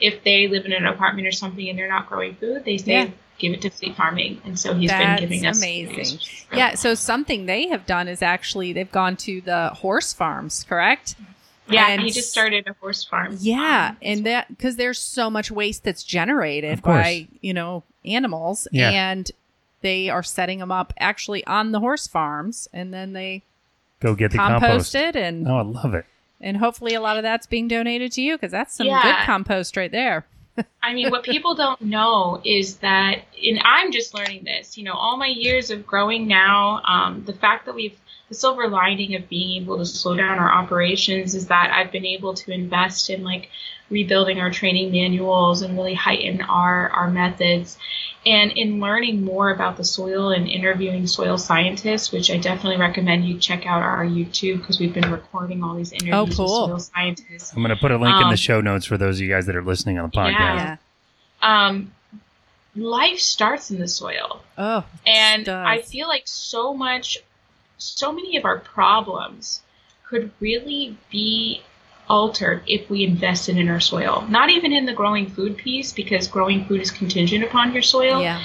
S4: if they live in an apartment or something and they're not growing food they say
S2: Yeah.
S4: give it to fleet farming and so he's
S2: That's
S4: been giving us
S2: amazing. Yeah, so something they have done is actually they've gone to the horse farms, correct?
S4: yeah
S2: And
S4: he just started a horse farm
S2: Yeah,
S4: Um,
S2: and that because there's so much waste that's generated by you know animals,
S3: Yeah.
S2: and they are setting them up actually on the horse farms, and then they
S3: Go get the
S2: compost,
S3: compost.
S2: it, and
S3: Oh, I love it.
S2: and hopefully a lot of that's being donated to you because that's some
S4: Yeah.
S2: good compost right there.
S4: I mean, what people don't know is that, and I'm just learning this, you know, all my years of growing now, um, the fact that we've, the silver lining of being able to slow down our operations is that I've been able to invest in like rebuilding our training manuals and really heighten our, our methods. And in learning more about the soil and interviewing soil scientists, which I definitely recommend you check out our YouTube because we've been recording all these interviews
S2: cool.
S4: with soil scientists.
S3: I'm going to put a link in the
S4: Um,
S3: show notes for those of you guys that are listening on the podcast.
S4: Yeah. Um, life starts in the soil.
S2: Oh,
S4: And
S2: does.
S4: I feel like so much, so many of our problems could really be altered if we invested in our soil. Not even in the growing food piece, because growing food is contingent upon your soil.
S2: yeah,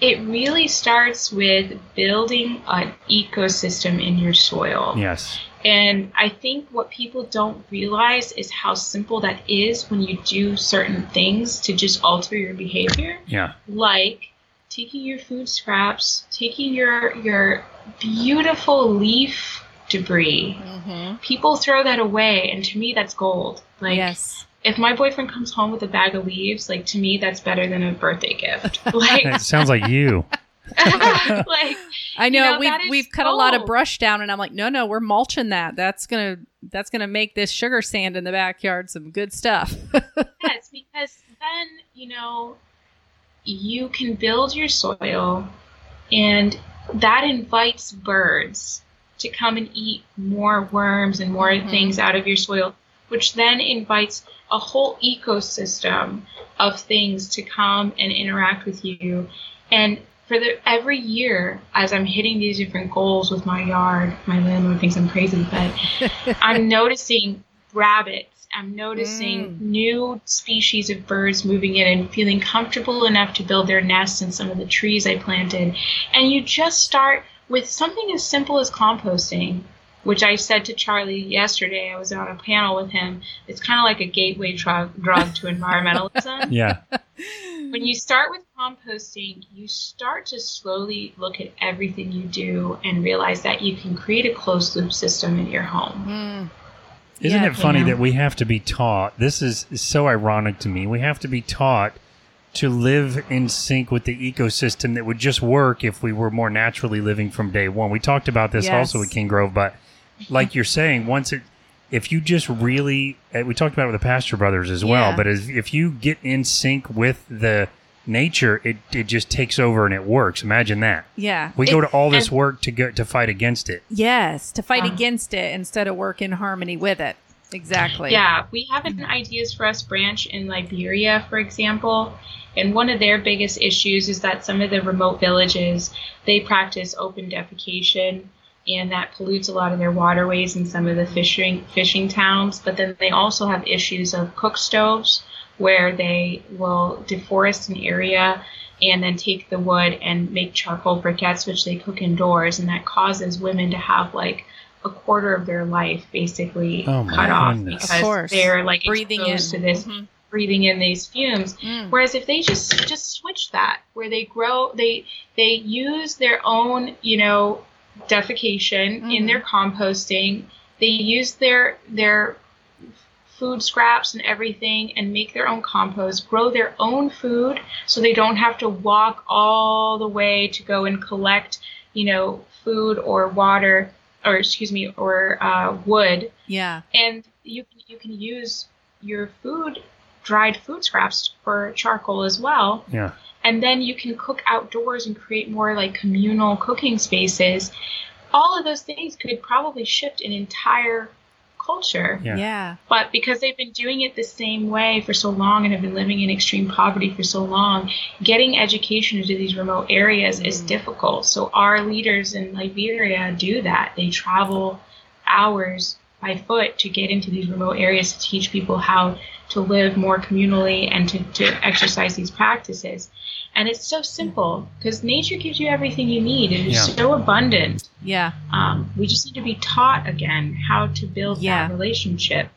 S4: It really starts with building an ecosystem in your soil.
S3: Yes.
S4: And I think what people don't realize is how simple that is when you do certain things to just alter your behavior
S3: Yeah.
S4: like taking your food scraps, taking your your beautiful leaf debris.
S2: mm-hmm.
S4: People throw that away, and to me, that's gold. Like,
S2: yes,
S4: if my boyfriend comes home with a bag of leaves, like to me, that's better than a birthday gift. Like,
S3: It sounds like you.
S4: like
S2: I know,
S4: know,
S2: we've we've cut a lot of brush down, and I'm like, no, no, we're mulching that. That's gonna that's gonna make this sugar sand in the backyard some good stuff.
S4: yes, because then you know you can build your soil, and that invites birds to come and eat more worms and more
S2: Mhm.
S4: things out of your soil, which then invites a whole ecosystem of things to come and interact with you. And for the every year, as I'm hitting these different goals with my yard, my landlord thinks I'm crazy, but I'm noticing rabbits. I'm noticing
S2: Mm.
S4: new species of birds moving in and feeling comfortable enough to build their nests in some of the trees I planted. And you just start with something as simple as composting, which I said to Charlie yesterday. I was on a panel with him. It's kind of like a gateway drug, drug to environmentalism
S3: Yeah.
S4: when you start with composting, you start to slowly look at everything you do and realize that you can create a closed loop system in your home.
S2: Mm.
S3: Isn't
S2: Yeah,
S3: it funny
S4: yeah.
S3: that we have to be taught? This is so ironic to me. We have to be taught to live in sync with the ecosystem that would just work if we were more naturally living from day one. We talked about this
S2: Yes.
S3: also with King Grove, but like you're saying, once it, if you just really, uh, we talked about it with the Pasture Brothers as well,
S2: Yeah.
S3: but as, if you get in sync with the nature, it, it just takes over and it works. Imagine that.
S2: Yeah,
S3: We
S2: It-
S3: go to all this work to go to fight against it.
S2: yes to fight
S4: Um,
S2: against it instead of work in harmony with it. Exactly.
S4: Yeah, we have an Ideas for Us branch in Liberia, for example. And one of their biggest issues is that some of the remote villages, they practice open defecation. and that pollutes a lot of their waterways and some of the fishing fishing towns. But then they also have issues of cook stoves where they will deforest an area and then take the wood and make charcoal briquettes, which they cook indoors, and that causes women to have like a quarter of their life basically
S3: Oh,
S4: cut off
S3: goodness.
S4: Because
S2: course.
S4: they're like
S2: Breathing
S4: exposed
S2: in.
S4: to this
S2: Mhm.
S4: breathing in these fumes.
S2: Mm.
S4: Whereas if they just just switch that, where they grow, they they use their own, you know, defecation
S2: Mhm.
S4: in their composting. They use their their food scraps and everything and make their own compost, grow their own food so they don't have to walk all the way to go and collect, you know, food or water or excuse me, or uh, wood
S2: Yeah.
S4: and you you can use your food dried food scraps for charcoal as well
S3: Yeah.
S4: and then you can cook outdoors and create more like communal cooking spaces all of those things could probably shift an entire culture
S3: Yeah.
S2: Yeah.
S4: but because they've been doing it the same way for so long and have been living in extreme poverty for so long, getting education into these remote areas is mm. difficult. So our leaders in Liberia do that. They travel hours by foot to get into these remote areas to teach people how to live more communally and to, to exercise these practices. And it's so simple because nature gives you everything you need. And It is
S3: Yeah.
S4: so abundant.
S2: Yeah.
S4: Um, we just need to be taught again how to build
S2: Yeah.
S4: that relationship.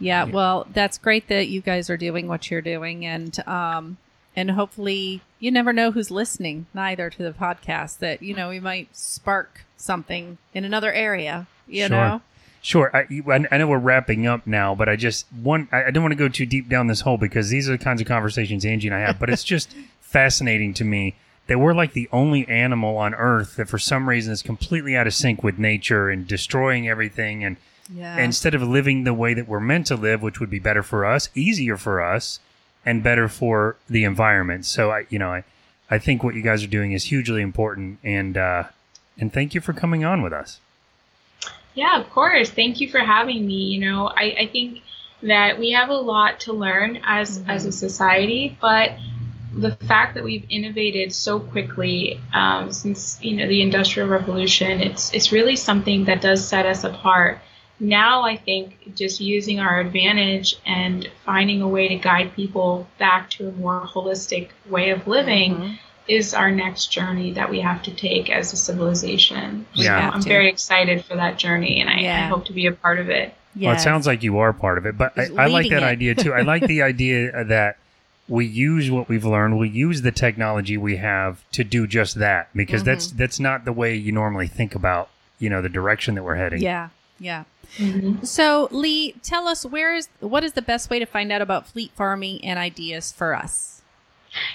S2: Yeah, well, that's great that you guys are doing what you're doing, and um, and hopefully you never know who's listening neither to the podcast. That you know we might spark something in another area. You
S3: Sure.
S2: know,
S3: Sure. I, I I know we're wrapping up now, but I just one I, I don't want to go too deep down this hole because these are the kinds of conversations Angie and I have. But it's just fascinating to me that we're like the only animal on Earth that for some reason is completely out of sync with nature and destroying everything and
S2: yeah,
S3: instead of living the way that we're meant to live, which would be better for us, easier for us, and better for the environment. So I, you know, I, I think what you guys are doing is hugely important, and uh, and thank you for coming on with us.
S4: Yeah, of course. Thank you for having me. You know, I, I think that we have a lot to learn as as a society, but the fact that we've innovated so quickly um, since you know the industrial revolution, it's it's really something that does set us apart. Now I think just using our advantage and finding a way to guide people back to a more holistic way of living
S2: Mhm.
S4: is our next journey that we have to take as a civilization.
S2: We
S3: Yeah.
S2: have
S4: I'm very excited for that journey, and I, I hope to be a part of it.
S3: Well, it sounds like you are part of it, but I, I like that
S2: it.
S3: idea too. I like the idea that we use what we've learned, we use the technology we have to do just that, because that's
S2: Mm-hmm.
S3: that's not the way you normally think about you know the direction that we're heading.
S2: Yeah, yeah. So Lee, tell us where is what is the best way to find out about fleet farming and ideas for us?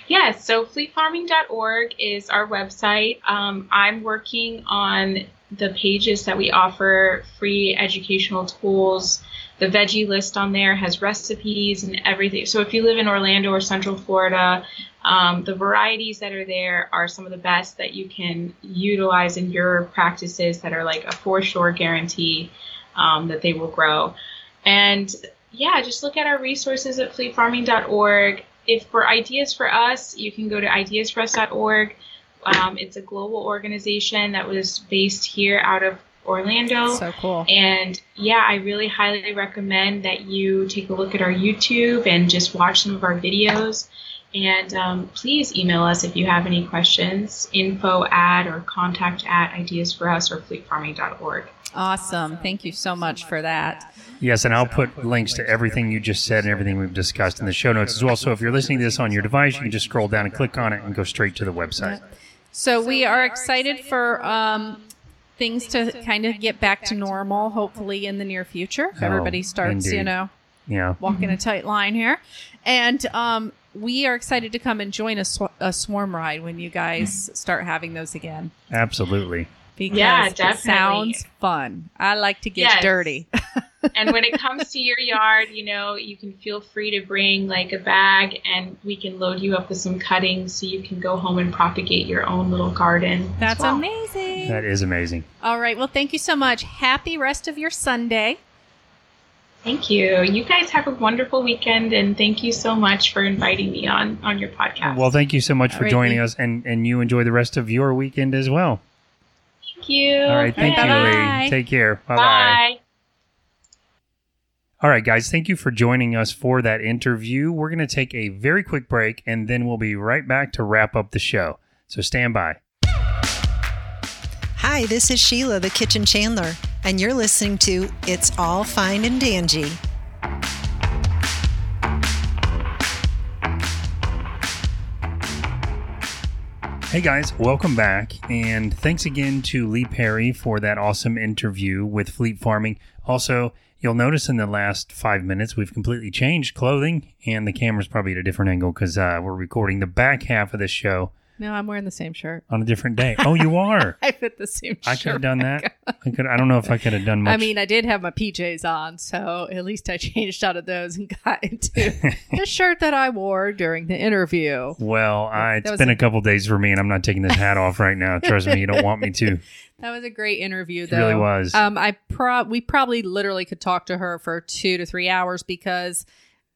S4: Yes, so fleetfarming.org is our website. Um, I'm working on the pages that we offer free educational tools. The veggie list on there has recipes and everything. So if you live in Orlando or Central Florida, um, the varieties that are there are some of the best that you can utilize in your practices that are like a for sure guarantee um, that they will grow. And yeah, just look at our resources at fleetfarming.org. If for ideas for us, you can go to ideasforus.org. Um, it's a global organization that was based here out of Orlando.
S2: So cool.
S4: And yeah, I really highly recommend that you take a look at our YouTube and just watch some of our videos. And um, please email us if you have any questions, info at or contact at ideasforus or fleetfarming.org.
S2: Awesome. Thank you so much for that.
S3: Yes, and I'll put links to everything you just said and everything we've discussed in the show notes as well. So if you're listening to this on your device, you can just scroll down and click on it and go straight to the website.
S2: So we are excited for um, things to kind of get back to normal, hopefully in the near future. If
S3: Oh,
S2: everybody starts, you know,
S3: Yeah.
S2: walking a tight line here, and um, we are excited to come and join a, sw- a swarm ride when you guys start having those again.
S3: Absolutely.
S2: Because
S4: Yeah,
S2: it sounds fun. I like to get
S4: Yes.
S2: dirty.
S4: and when it comes to your yard, you know, you can feel free to bring like a bag and we can load you up with some cuttings so you can go home and propagate your own little garden.
S2: That's
S4: well.
S2: amazing.
S3: That is amazing.
S2: All right. Well, thank you so much. Happy rest of your Sunday.
S4: Thank you. You guys have a wonderful weekend and thank you so much for inviting me on on your podcast.
S3: Well, thank you so much for
S2: Alrighty.
S3: joining us, and, and you enjoy the rest of your weekend as well.
S4: Thank you.
S3: All right, thank you,
S2: Bye-bye.
S3: Take care. Bye bye. All right, guys, thank you for joining us for that interview. We're going to take a very quick break and then we'll be right back to wrap up the show. So stand by.
S5: Hi, this is Sheila, the kitchen chandler, and you're listening to It's All Fine and Dangy.
S3: Hey guys, welcome back. And thanks again to Lee Perry for that awesome interview with Fleet Farming. Also, you'll notice in the last five minutes we've completely changed clothing, and the camera's probably at a different angle because uh, we're recording the back half of the show
S2: No, I'm wearing the same shirt.
S3: on a different day. Oh, you are?
S2: I fit the same shirt.
S3: I could have done that. I could. I don't know if I could have done much.
S2: I mean, I did have my PJs on, so at least I changed out of those and got into the shirt that I wore during the interview.
S3: well, I, it's been
S2: a-
S3: a couple days for me, and I'm not taking this hat off right now. Trust me, you don't want me to.
S2: That was a great interview,
S3: It
S2: though.
S3: really was.
S2: Um, I pro- we probably literally could talk to her for two to three hours because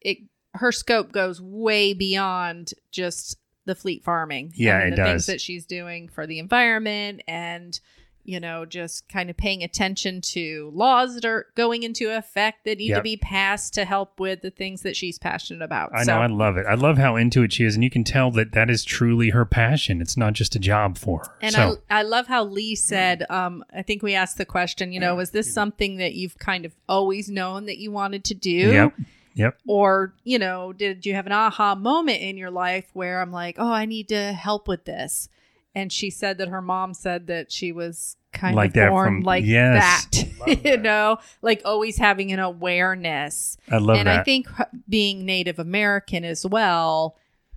S2: it her scope goes way beyond just the fleet farming.
S3: Yeah,
S2: I mean,
S3: it
S2: the
S3: does.
S2: things that she's doing for the environment and you know just kind of paying attention to laws that are going into effect that need
S3: Yep.
S2: to be passed to help with the things that she's passionate about.
S3: I
S2: so,
S3: know. I love it. I love how into it she is, and you can tell that that is truly her passion. It's not just a job for her.
S2: And
S3: so,
S2: I, I love how Lee said, um, I think we asked the question, you know, was this something that you've kind of always known that you wanted to do?
S3: yep, yep.
S2: Or, you know, did you have an aha moment in your life where I'm like, oh, I need to help with this? And she said that her mom said that she was kind
S3: Like
S2: of
S3: that
S2: born
S3: from-
S2: like
S3: yes.
S2: that, you know, like always having an awareness.
S3: I love
S2: and
S3: that.
S2: I think being Native American as well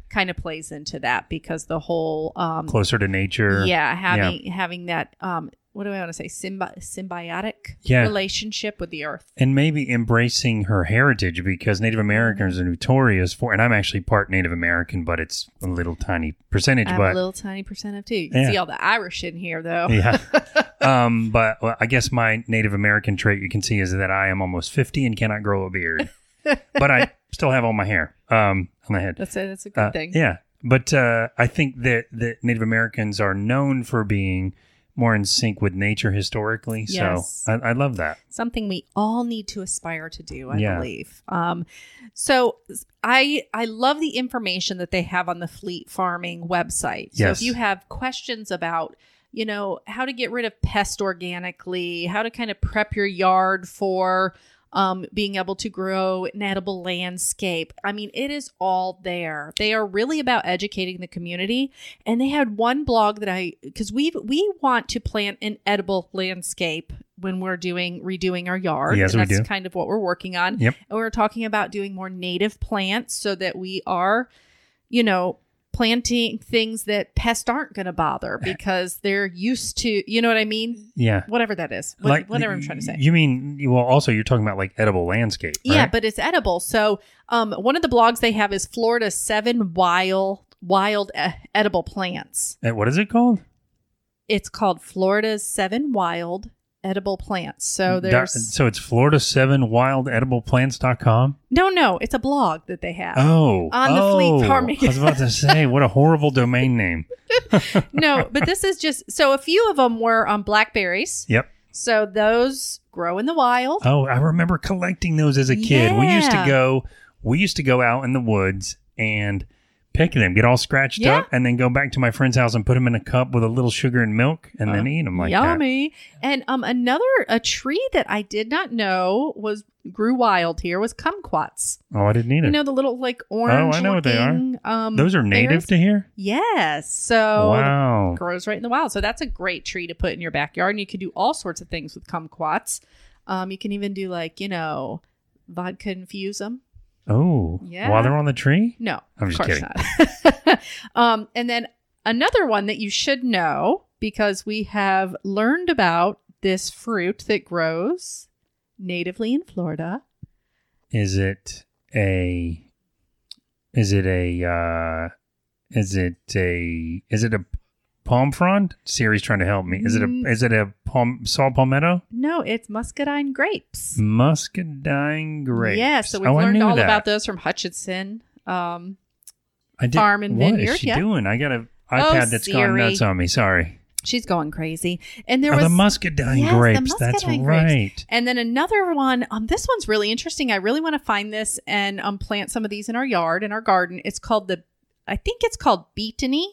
S2: kind of plays into that because the whole um,
S3: Closer to nature.
S2: yeah having having that um what do i want to say Symbi- symbiotic
S3: Yeah.
S2: relationship with the earth
S3: and maybe embracing her heritage because Native Americans are notorious for, and I'm actually part Native American, but it's a little tiny percentage.
S2: i'm
S3: but
S2: a little tiny percent of too you can
S3: Yeah.
S2: see all the irish in here though
S3: yeah. um, but well, I guess my Native American trait you can see is that I am almost 50 and cannot grow a beard, but I still have all my hair um, on my head.
S2: that's a that's a good
S3: Uh,
S2: thing
S3: Yeah, but uh, I think that that Native Americans are known for being more in sync with nature historically.
S2: Yes.
S3: So I, I love that.
S2: something we all need to aspire to do i
S3: Yeah.
S2: believe um so i i love the information that they have on the fleet farming website so
S3: Yes.
S2: if you have questions about you know how to get rid of pest organically how to kind of prep your yard for um, being able to grow an edible landscape. I mean, it is all there. They are really about educating the community. And they had one blog that I because we we want to plant an edible landscape when we're doing redoing our yard.
S3: Yes,
S2: and
S3: we
S2: that's
S3: do.
S2: kind of what we're working on.
S3: Yep.
S2: And we we're talking about doing more native plants so that we are, you know, planting things that pests aren't going to bother because they're used to, you know what I mean?
S3: Yeah.
S2: Whatever that is. What, whatever I'm trying to say.
S3: You mean well? Also, you're talking about like edible landscape.
S2: Yeah, but it's edible. So, um, one of the blogs they have is Florida seven wild wild e- edible plants.
S3: Uh, what is it called?
S2: It's called Florida's seven wild edible plants. So there's
S3: so it's Florida Seven Wild Edible Plants.com.
S2: no, no, it's a blog that they have.
S3: Oh,
S2: On the
S3: oh,
S2: Fleet Farming.
S3: I was about to say, what a horrible domain name.
S2: no, but this is just so a few of them were on blackberries.
S3: Yep.
S2: So those grow in the wild.
S3: Oh, I remember collecting those as a kid. We used to
S2: Yeah.
S3: go we used to go out in the woods and pick them, get all scratched
S2: Yeah.
S3: up, and then go back to my friend's house and put them in a cup with a little sugar and milk, and then eat them like that.
S2: Yummy. And um another a tree that I did not know was grew wild here was kumquats.
S3: Oh, I didn't either.
S2: You know the little like orange.
S3: Oh, I know what they are.
S2: Um,
S3: those are native
S2: berries?
S3: to here.
S2: Yes. So
S3: wow.
S2: grows right in the wild. So that's a great tree to put in your backyard, and you can do all sorts of things with kumquats. Um, you can even do like you know vodka infuse them.
S3: Oh,
S2: Yeah.
S3: While they're on the tree.
S2: No,
S3: I'm just kidding.
S2: not. um, and then another one that you should know because we have learned about this fruit that grows natively in Florida.
S3: Is it a? Is it a? uh Is it a? Is it a palm frond? Siri's trying to help me. Is it a?
S2: Mm.
S3: Is it a palm saw palmetto?
S2: No, it's muscadine grapes.
S3: Muscadine grapes.
S2: Yeah, so we've
S3: Oh,
S2: learned all
S3: that.
S2: about those from Hutchinson. Um,
S3: I did,
S2: farm and
S3: What is
S2: vineyard,
S3: she
S2: yeah.
S3: doing? I got a
S2: Oh,
S3: iPad that's gone nuts on me. Sorry.
S2: She's going crazy. And there
S3: Oh,
S2: was
S3: the muscadine
S2: Yes, the
S3: grapes. That's
S2: grapes.
S3: right.
S2: And then another one, um, this one's really interesting. I really want to find this and um, plant some of these in our yard, in our garden. It's called the, I think it's called Beatony,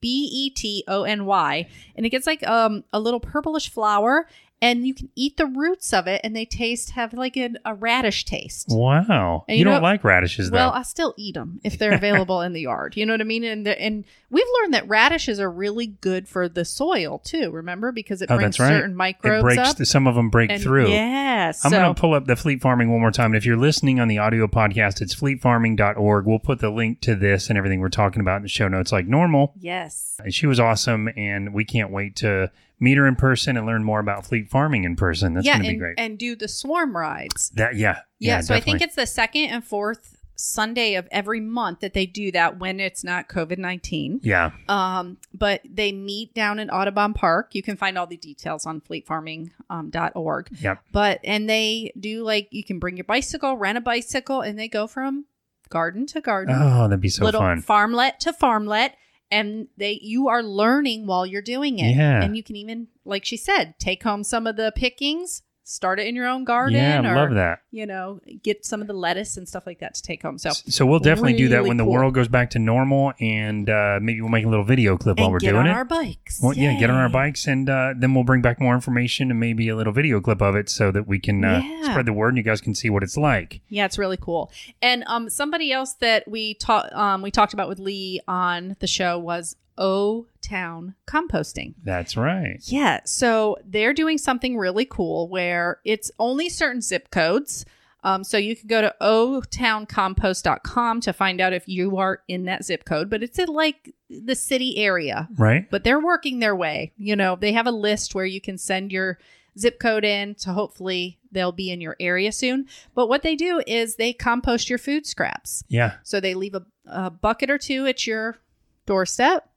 S2: B E T O N Y, and it gets like um a little purplish flower, and you can eat the roots of it, and they taste have like an, a radish taste.
S3: Wow.
S2: And
S3: you
S2: you know
S3: don't like radishes, though.
S2: Well, I still eat them if they're available in the yard. You know what I mean? And the, and we've learned that radishes are really good for the soil too. Remember, because it
S3: oh,
S2: brings
S3: that's right.
S2: certain microbes
S3: it breaks.
S2: up.
S3: some of them break
S2: and,
S3: through.
S2: Yeah.
S3: I'm
S2: so,
S3: going to pull up the Fleet Farming one more time. And if you're listening on the audio podcast, it's fleetfarming.org. We'll put the link to this and everything we're talking about in the show notes like normal.
S2: yes.
S3: And she was awesome, and we can't wait to meet her in person and learn more about fleet farming in person. That's
S2: yeah,
S3: going to be great.
S2: and do the swarm rides.
S3: that yeah,
S2: Yeah, so I think it's the second and fourth Sunday of every month that they do that when it's not COVID nineteen.
S3: yeah,
S2: Um, but they meet down in Audubon Park. You can find all the details on fleetfarming.org. Um, dot org.
S3: yep,
S2: But and they do like you can bring your bicycle, rent a bicycle, and they go from garden to garden,
S3: Oh, that'd be so
S2: little
S3: fun.
S2: farmlet to farmlet, and they you are learning while you're doing it.
S3: Yeah.
S2: And you can even, like she said, take home some of the pickings, start it in your own garden,
S3: Yeah,
S2: or
S3: love that.
S2: you know, get some of the lettuce and stuff like that to take home. So
S3: So we'll definitely do that
S2: really
S3: when the world goes back to normal, and uh, maybe we'll make a little video clip while we're
S2: get
S3: doing
S2: on
S3: it.
S2: our bikes.
S3: well, yeah, get on our bikes, and uh, then we'll bring back more information and maybe a little video clip of it, so that we can uh,
S2: Yeah.
S3: spread the word and you guys can see what it's like.
S2: Yeah, it's really cool. And um, somebody else that we talked um, we talked about with Lee on the show was O Town Composting.
S3: That's right.
S2: Yeah, so they're doing something really cool where it's only certain zip codes. Um, so you can go to otowncompost.com to find out if you are in that zip code, but it's in like the city area.
S3: Right.
S2: But they're working their way. You know, they have a list where you can send your zip code in to hopefully they'll be in your area soon. But what they do is they compost your food scraps.
S3: Yeah.
S2: So they leave a, a bucket or two at your doorstep.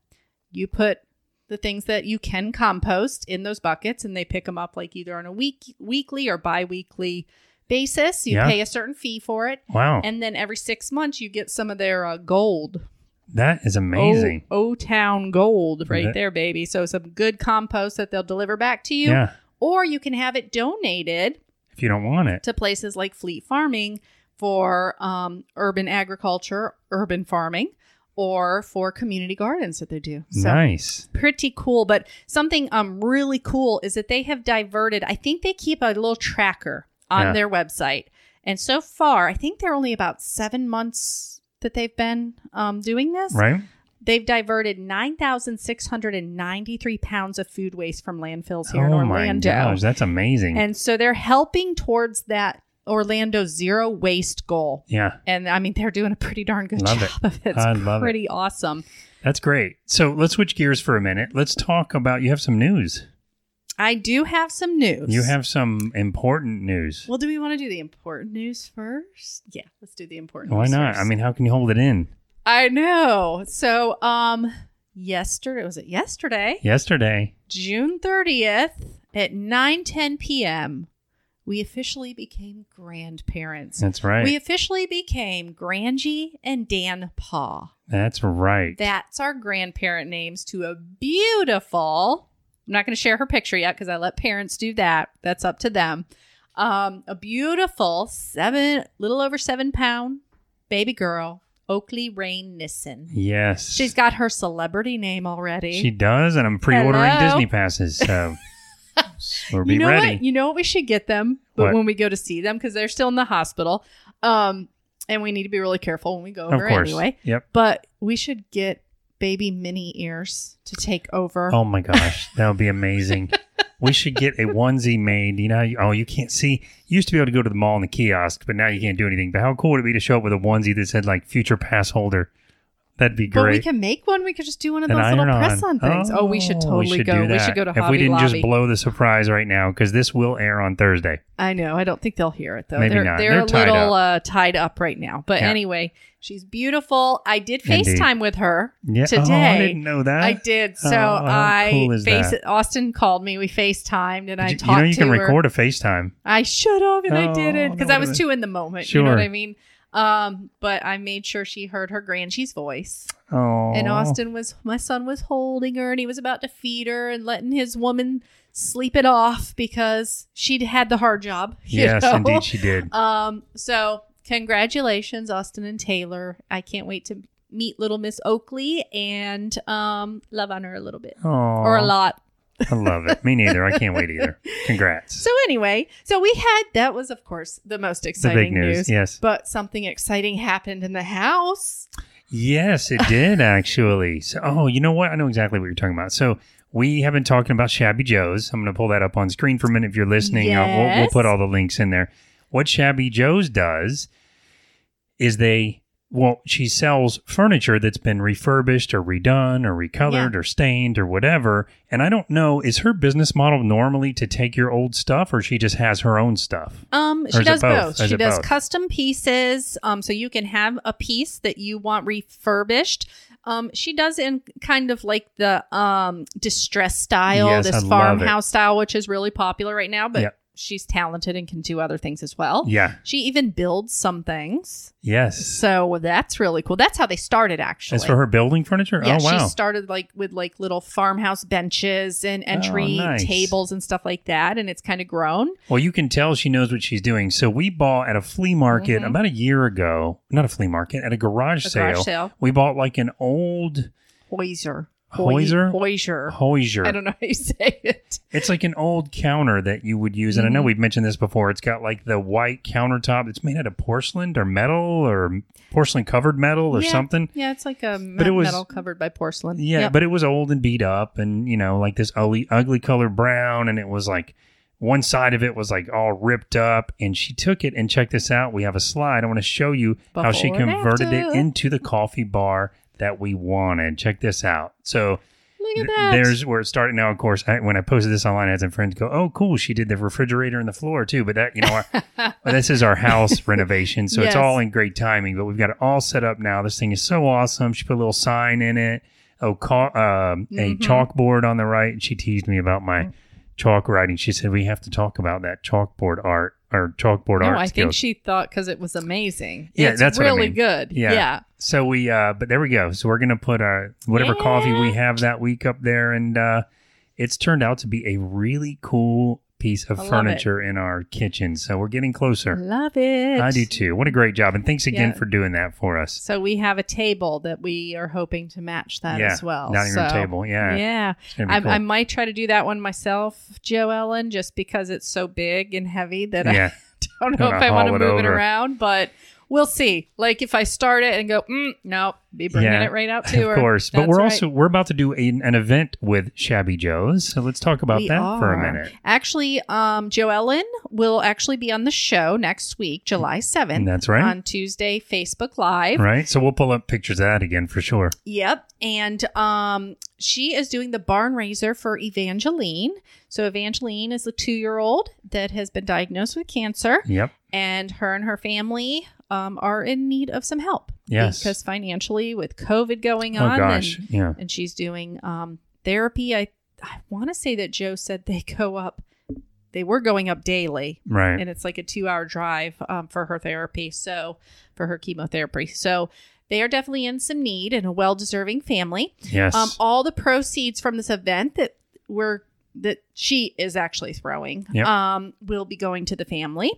S2: You put the things that you can compost in those buckets and they pick them up like either on a week weekly or bi-weekly basis. You
S3: Yeah.
S2: pay a certain fee for it.
S3: Wow.
S2: And then every 6 months you get some of their uh, gold.
S3: that is amazing.
S2: O, O Town Gold right
S3: That-
S2: there baby. So some good compost that they'll deliver back to you
S3: yeah.
S2: or you can have it donated
S3: If you don't want it.
S2: to places like Fleet Farming for um, urban agriculture, urban farming, or for community gardens that they do. So
S3: nice.
S2: pretty cool. But something um really cool is that they have diverted. I think they keep a little tracker on
S3: Yeah.
S2: their website, and so far, I think they're only about seven months that they've been um, doing this.
S3: Right.
S2: They've diverted nine thousand six hundred and ninety-three pounds of food waste from landfills here in Orlando.
S3: oh my gosh, that's amazing.
S2: And so they're helping towards that Orlando zero waste goal.
S3: yeah.
S2: And I mean, they're doing a pretty darn good
S3: Love
S2: job
S3: it.
S2: of it. It's
S3: I love it.
S2: pretty awesome.
S3: That's great. So let's switch gears for a minute. Let's talk about you have some news.
S2: I do have some news.
S3: You have some important news.
S2: Well, do we want to do the important news first? Yeah, let's do the important
S3: Why not?
S2: first.
S3: I mean, how can you hold it in?
S2: I know. So, um, yesterday, was it yesterday?
S3: Yesterday.
S2: June 30th at 9 10 p.m., we officially became grandparents.
S3: That's right.
S2: We officially became Grangie and Dan Paw.
S3: That's right.
S2: That's our grandparent names to a beautiful. I'm not going to share her picture yet because I let parents do that. That's up to them. Um, a beautiful seven, little over seven pound baby girl, Oakley Rain Nissen.
S3: yes.
S2: She's got her celebrity name already.
S3: She does, and I'm pre-ordering
S2: Hello?
S3: Disney passes. So we'll be
S2: you know
S3: ready.
S2: what? You know what we should get them, but
S3: What?
S2: when we go to see them because they're still in the hospital, um, and we need to be really careful when we go over anyway.
S3: Yep.
S2: But we should get baby mini ears to take over.
S3: Oh my gosh, that would be amazing. we should get a onesie made. You know, oh, you can't see. You used to be able to go to the mall in the kiosk, but now you can't do anything. But how cool would it be to show up with a onesie that said like "future pass holder"? That'd be great.
S2: But we can make one. We could just do one of
S3: An
S2: those little
S3: iron-on.
S2: press-on things. Oh, we should totally
S3: do
S2: go. We
S3: that.
S2: should go to
S3: if
S2: Hobby
S3: we didn't
S2: Lobby.
S3: just blow the surprise right now because this will air on Thursday.
S2: I know. I don't think they'll hear it though.
S3: Maybe
S2: they're
S3: not.
S2: they're,
S3: They're
S2: a
S3: tied
S2: little uh, tied up right now. But
S3: Yeah.
S2: anyway, she's beautiful. I did
S3: Indeed.
S2: FaceTime with her
S3: Yeah.
S2: today.
S3: Oh, I didn't know that.
S2: I did. So
S3: Oh, how
S2: I
S3: cool is
S2: face
S3: that?
S2: Austin called me. We FaceTimed and I
S3: you,
S2: talked
S3: you know you
S2: to
S3: can
S2: her.
S3: record a FaceTime.
S2: I should have and I
S3: Oh,
S2: didn't because I was
S3: would've-
S2: too in the moment. You know
S3: Sure.
S2: what I mean? Um, but I made sure she heard her Grangie's voice.
S3: Oh,
S2: And Austin was my son was holding her and he was about to feed her and letting his woman sleep it off because she'd had the hard job.
S3: Yes,
S2: know?
S3: indeed, she did.
S2: Um, so congratulations, Austin and Taylor. I can't wait to meet little Miss Oakley and um love on her a little bit.
S3: Oh,
S2: Or a lot.
S3: I love it. Me neither. I can't wait either. Congrats.
S2: So anyway, so we had that was of course the most
S3: the
S2: exciting
S3: big news. Yes.
S2: But something exciting happened in the house.
S3: Yes, it did actually. So, oh, you know what? I know exactly what you're talking about. So, we have been talking about Shabby Joe's. I'm going to pull that up on screen for a minute if you're listening. Uh, we'll, we'll put all the links in there. What Shabby Joe's does is they, well, she sells furniture that's been refurbished or redone or recolored
S2: Yeah.
S3: or stained or whatever. And I don't know, is her business model normally to take your old stuff or she just has her own stuff?
S2: Um, she does
S3: both?
S2: both. She does
S3: both?
S2: custom pieces. Um, so you can have a piece that you want refurbished. Um, she does in kind of like the um distress style,
S3: Yes,
S2: this farmhouse style, which is really popular right now. But
S3: Yep.
S2: She's talented and can do other things as well.
S3: Yeah.
S2: She even builds some things.
S3: Yes.
S2: So that's really cool. That's how they started actually.
S3: As for her building furniture?
S2: Yeah,
S3: oh, wow.
S2: she started like with like little farmhouse benches and entry
S3: Oh, nice.
S2: tables and stuff like that, and it's kind of grown.
S3: Well, you can tell she knows what she's doing. So we bought at a flea market
S2: Mhm.
S3: about a year ago, not a flea market, at a garage,
S2: A
S3: sale.
S2: garage sale.
S3: We bought like an old
S2: Hoyser.
S3: Hoyser?
S2: Hoyser.
S3: Hoyser.
S2: I don't know how you say it.
S3: It's like an old counter that you would use. And I know
S2: Mhm.
S3: we've mentioned this before. It's got like the white countertop that's made out of porcelain or metal or porcelain covered metal or
S2: Yeah.
S3: something.
S2: Yeah, it's like a
S3: But it was-
S2: metal covered by porcelain.
S3: Yeah,
S2: Yep.
S3: but it was old and beat up and, you know, like this ugly, ugly color brown. And it was like one side of it was like all ripped up. And she took it and check this out. We have a slide. I want to show you how she converted it into the coffee bar that we wanted. Check this out. So
S2: look at
S3: th-
S2: that.
S3: there's where it started. Now, of course, I, when I posted this online, I had some friends go, "Oh, cool! She did the refrigerator and the floor too." But that, you know, our, this is our house renovation, so it's all in great timing. But we've got it all set up now. This thing is so awesome. She put a little sign in it. Oh, ca- um, a
S2: Mhm.
S3: chalkboard on the right. And she teased me about my chalk writing. She said we have to talk about that chalkboard art or chalkboard
S2: no,
S3: art
S2: I think she thought because it was amazing.
S3: Yeah,
S2: it's
S3: that's what I
S2: really
S3: mean.
S2: good.
S3: Yeah.
S2: yeah.
S3: So we, uh, but there we go. So we're gonna put our whatever coffee we have that week up there, and uh, it's turned out to be a really cool piece of furniture in our kitchen. So we're getting closer.
S2: Love it.
S3: I do too. What a great job, and thanks again
S2: Yeah.
S3: for doing that for us.
S2: So we have a table that we are hoping to match that
S3: yeah,
S2: as well.
S3: dining room
S2: So,
S3: table. Yeah,
S2: Yeah.
S3: It's gonna be
S2: I,
S3: cool.
S2: I might try to do that one myself, Joe Ellen, just because it's so big and heavy that
S3: yeah,
S2: I don't know
S3: Gonna
S2: if I want to
S3: it
S2: move it around, but we'll see. Like if I start it and go, mm, no, be bringing
S3: Yeah,
S2: it right out to her.
S3: of course. But we're
S2: right.
S3: also we're about to do a, an event with Shabby Joe's. So let's talk about
S2: We
S3: that for a minute.
S2: Actually, um, Joe Ellen will actually be on the show next week, July 7th.
S3: That's right.
S2: On Tuesday, Facebook Live.
S3: Right. So we'll pull up pictures of that again for sure.
S2: Yep. And um, she is doing the barn raiser for Evangeline. So Evangeline is a two year old that has been diagnosed with cancer,
S3: Yep.
S2: and her and her family um, are in need of some help.
S3: Yes.
S2: Because financially, with COVID going
S3: Oh
S2: on,
S3: gosh.
S2: and,
S3: Yeah.
S2: and she's doing um, therapy. I I want to say that Joe said they go up. They were going up daily,
S3: Right.
S2: and it's like a two hour drive um, for her therapy so for her chemotherapy so they are definitely in some need and a well deserving family
S3: yes.
S2: um, all the proceeds from this event that we're that she is actually throwing
S3: Yep.
S2: um, will be going to the family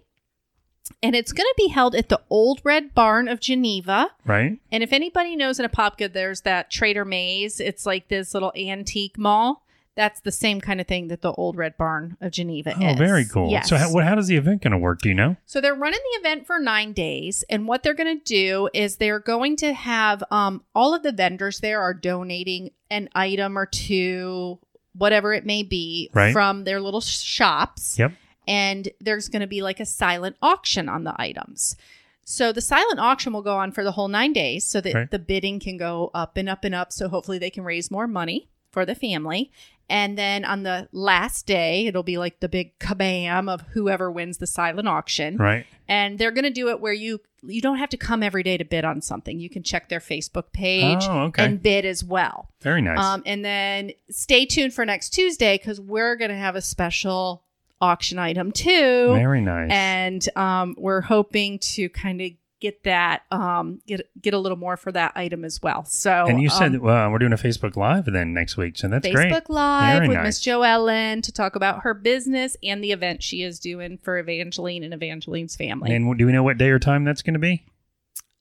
S2: and it's going to be held at the old red barn of geneva
S3: right.
S2: and if anybody knows in apopka there's that trader maze it's like this little antique mall that's the same kind of thing that the old red barn of geneva is.
S3: Oh,
S2: is
S3: very cool.
S2: yes.
S3: So how, what, how does the event going to work? Do you know?
S2: So they're running the event for nine days, and what they're going to do is they're going to have um, all of the vendors there are donating an item or two, whatever it may be,
S3: Right.
S2: from their little shops.
S3: Yep.
S2: And there's going to be like a silent auction on the items. So the silent auction will go on for the whole nine days, so that
S3: Right.
S2: the bidding can go up and up and up. So hopefully they can raise more money for the family. And then on the last day, it'll be like the big kabam of whoever wins the silent auction
S3: Right.
S2: and they're going to do it where you you don't have to come every day to bid on something. You can check their Facebook page
S3: Oh, okay.
S2: and bid as well.
S3: Very nice.
S2: Um, and then stay tuned for next Tuesday because we're going to have a special auction item too.
S3: Very nice.
S2: And um, we're hoping to kind of get that um get get a little more for that item as well. So
S3: and you said
S2: um,
S3: well, we're doing a Facebook Live then next week, so that's
S2: Facebook
S3: great.
S2: Live
S3: Very
S2: with
S3: nice.
S2: Miss Joellen to talk about her business and the event she is doing for Evangeline and Evangeline's family.
S3: And do we know what day or time that's going to be?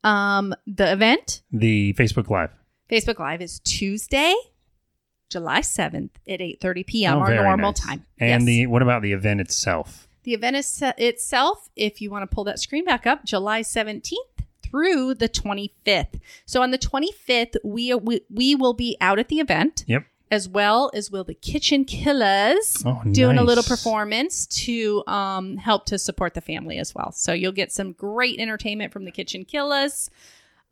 S2: um, the event
S3: The Facebook Live.
S2: Facebook Live is Tuesday, July seventh at eight thirty p.m.
S3: Oh,
S2: our normal
S3: nice.
S2: time.
S3: And
S2: Yes.
S3: the what about the event itself?
S2: The event is se- itself, if you want to pull that screen back up, July 17th through the 25th. So on the 25th, we, we we will be out at the event
S3: Yep.
S2: as well as will the Kitchen Killaz
S3: Oh,
S2: doing a little performance to um, help to support the family as well. So you'll get some great entertainment from the Kitchen Killaz.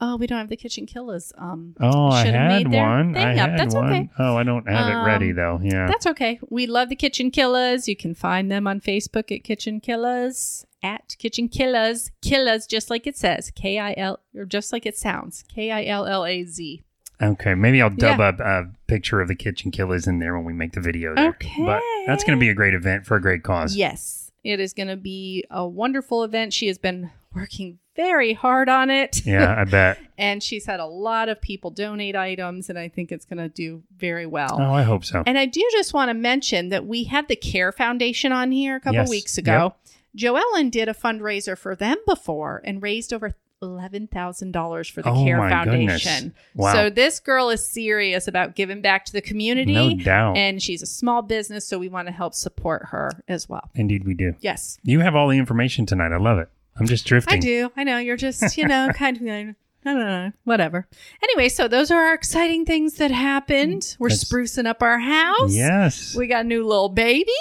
S2: Oh, we don't have the Kitchen Killaz. Um,
S3: Oh, I had one.
S2: thing
S3: I
S2: up.
S3: had
S2: That's
S3: one.
S2: okay.
S3: Oh, I don't have it ready
S2: Um,
S3: though. Yeah.
S2: That's okay. We love the Kitchen Killaz. You can find them on Facebook at Kitchen Killaz, at Kitchen Killaz. Killers, just like it says. K I L, or just like it sounds. K I L L A Z.
S3: Okay, maybe I'll dub
S2: Yeah.
S3: a, a picture of the kitchen killers in there when we make the video. There.
S2: Okay.
S3: but that's going to be a great event for a great cause.
S2: Yes, it is going to be a wonderful event. She has been working very hard on it.
S3: Yeah, I bet.
S2: and she's had a lot of people donate items, and I think it's going to do very well.
S3: Oh, I hope so.
S2: And I do just want to mention that we had the Care Foundation on here a couple
S3: Yes.
S2: weeks ago. Joellen did a fundraiser for them before and raised over eleven thousand dollars for the
S3: Oh
S2: Care
S3: my goodness.
S2: Foundation.
S3: Wow.
S2: So this girl is serious about giving back to the community.
S3: No doubt.
S2: And she's a small business, so we want to help support her as well.
S3: Indeed, we do.
S2: Yes.
S3: You have all the information tonight. I love it. I'm just drifting.
S2: I do. I know. You're just, you know, kind of I don't know, whatever. Anyway, so those are our exciting things that happened. We're
S3: That's-
S2: sprucing up our house.
S3: Yes.
S2: We got a new little baby.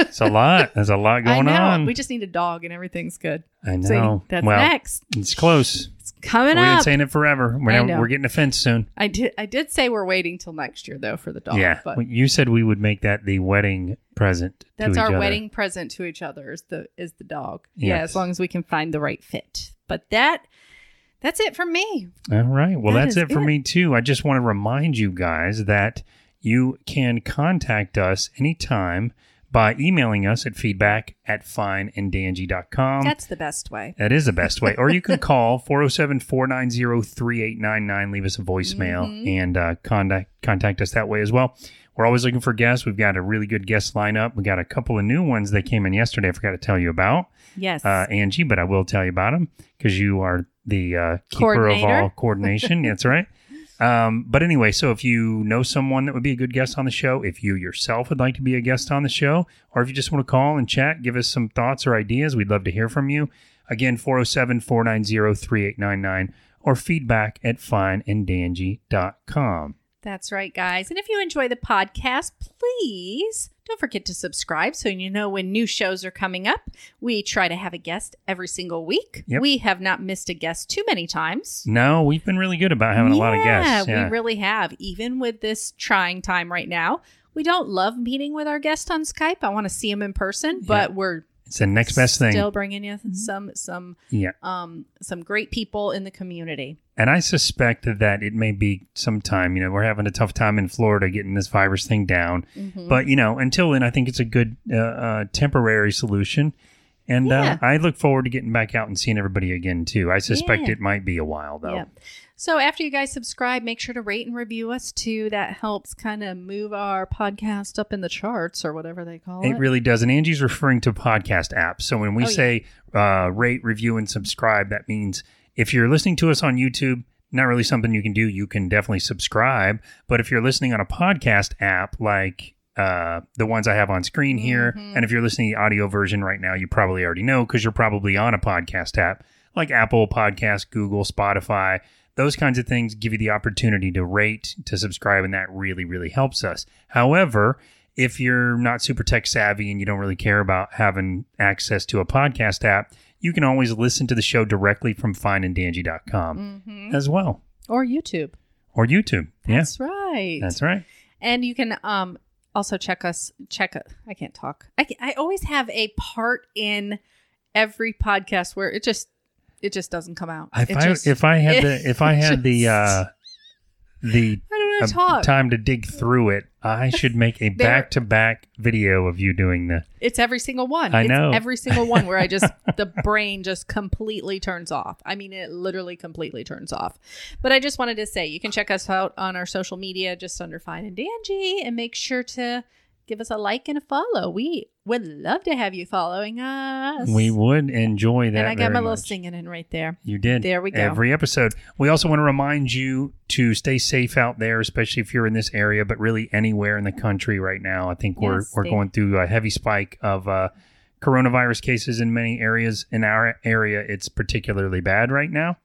S3: it's a lot. There's a lot going
S2: I know.
S3: on.
S2: We just need a dog and everything's good.
S3: I know.
S2: See, that's
S3: well,
S2: next.
S3: it's close.
S2: Coming
S3: We've been saying it forever. We're, now, we're getting a fence soon.
S2: I did. I did say we're waiting till next year though for the dog.
S3: yeah.
S2: but
S3: you said we would make that the wedding present.
S2: that's
S3: to
S2: our
S3: each other.
S2: wedding present to each other is the is the dog. Yeah, as long as we can find the right fit. But that that's it for me.
S3: All right. Well,
S2: That
S3: that's it for
S2: it.
S3: me too. I just want to remind you guys that you can contact us anytime by emailing us at feedback at fineanddangy.com.
S2: That's the best way.
S3: That is the best way. Or you can call 407 490 3899, leave us a voicemail,
S2: Mm-hmm.
S3: and uh, contact, contact us that way as well. We're always looking for guests. We've got a really good guest lineup. We got a couple of new ones that came in yesterday. I forgot to tell you about,
S2: Yes.
S3: uh, Angie, but I will tell you about them because you are the uh, keeper of all coordination. That's right. Um, but anyway, so if you know someone that would be a good guest on the show, if you yourself would like to be a guest on the show, or if you just want to call and chat, give us some thoughts or ideas, we'd love to hear from you. Again, 407 490 3899 or feedback at fineanddangy.com.
S2: That's right, guys. And if you enjoy the podcast, please don't forget to subscribe so you know when new shows are coming up. We try to have a guest every single week.
S3: Yep.
S2: We have not missed a guest too many times.
S3: No, we've been really good about having a lot of guests.
S2: Yeah, we really have. Even with this trying time right now, we don't love meeting with our guest on Skype. I want to see them in person, but we're
S3: it's the next best thing.
S2: still bringing you some some
S3: yeah.
S2: um some great people in the community.
S3: And I suspect that it may be sometime, you know, we're having a tough time in Florida getting this virus thing down.
S2: Mm-hmm.
S3: But, you know, until then, I think it's a good uh, uh, temporary solution. And
S2: Yeah.
S3: uh, I look forward to getting back out and seeing everybody again, too. I suspect
S2: Yeah.
S3: it might be a while, though.
S2: Yeah. So after you guys subscribe, make sure to rate and review us too. That helps kind of move our podcast up in the charts or whatever they call it.
S3: It really does. And Angie's referring to podcast apps. So when we
S2: Oh, yeah.
S3: say uh, rate, review, and subscribe, that means if you're listening to us on YouTube, not really something you can do. You can definitely subscribe. But if you're listening on a podcast app like uh, the ones I have on screen here,
S2: Mm-hmm.
S3: and if you're listening to the audio version right now, you probably already know because you're probably on a podcast app like Apple Podcast, Google, Spotify. Those kinds of things give you the opportunity to rate, to subscribe, and that really, really helps us. However, if you're not super tech savvy and you don't really care about having access to a podcast app, you can always listen to the show directly from fineanddangy.com as well.
S2: or YouTube.
S3: Or YouTube.
S2: That's
S3: yeah.
S2: right.
S3: That's right.
S2: And you can um also check us check I can't talk. I can, I always have a part in every podcast where it just it just doesn't come out.
S3: If
S2: It
S3: I
S2: just-
S3: if I had the if I had the uh the
S2: I don't know
S3: uh, time to dig through it, I should make a back to back video of you doing the.
S2: It's every single one.
S3: I
S2: It's
S3: know.
S2: every single one where I just the brain just completely turns off. I mean, it literally completely turns off. But I just wanted to say you can check us out on our social media just under Fine and Dangy, and make sure to give us a like and a follow. We would love to have you following us.
S3: We would enjoy that.
S2: and I got my little
S3: much.
S2: singing in right there.
S3: You did.
S2: There we go.
S3: Every episode. We also want to remind you to stay safe out there, especially if you're in this area, but really anywhere in the country right now. I think we're
S2: Yes,
S3: we're
S2: stay-
S3: going through a heavy spike of uh, coronavirus cases in many areas. In our area, it's particularly bad right now.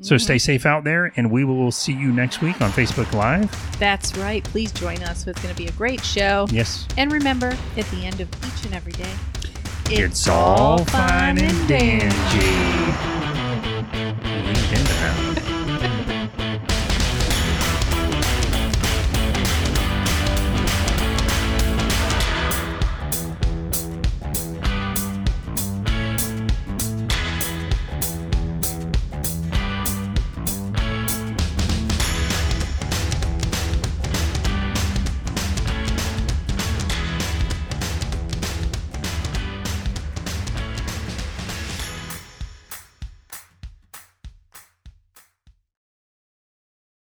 S3: So stay safe out there, and we will see you next week on Facebook Live.
S2: That's right. Please join us. It's going to be a great show.
S3: Yes.
S2: And remember, at the end of each and every day,
S3: it's, it's all fine and dandy. dandy.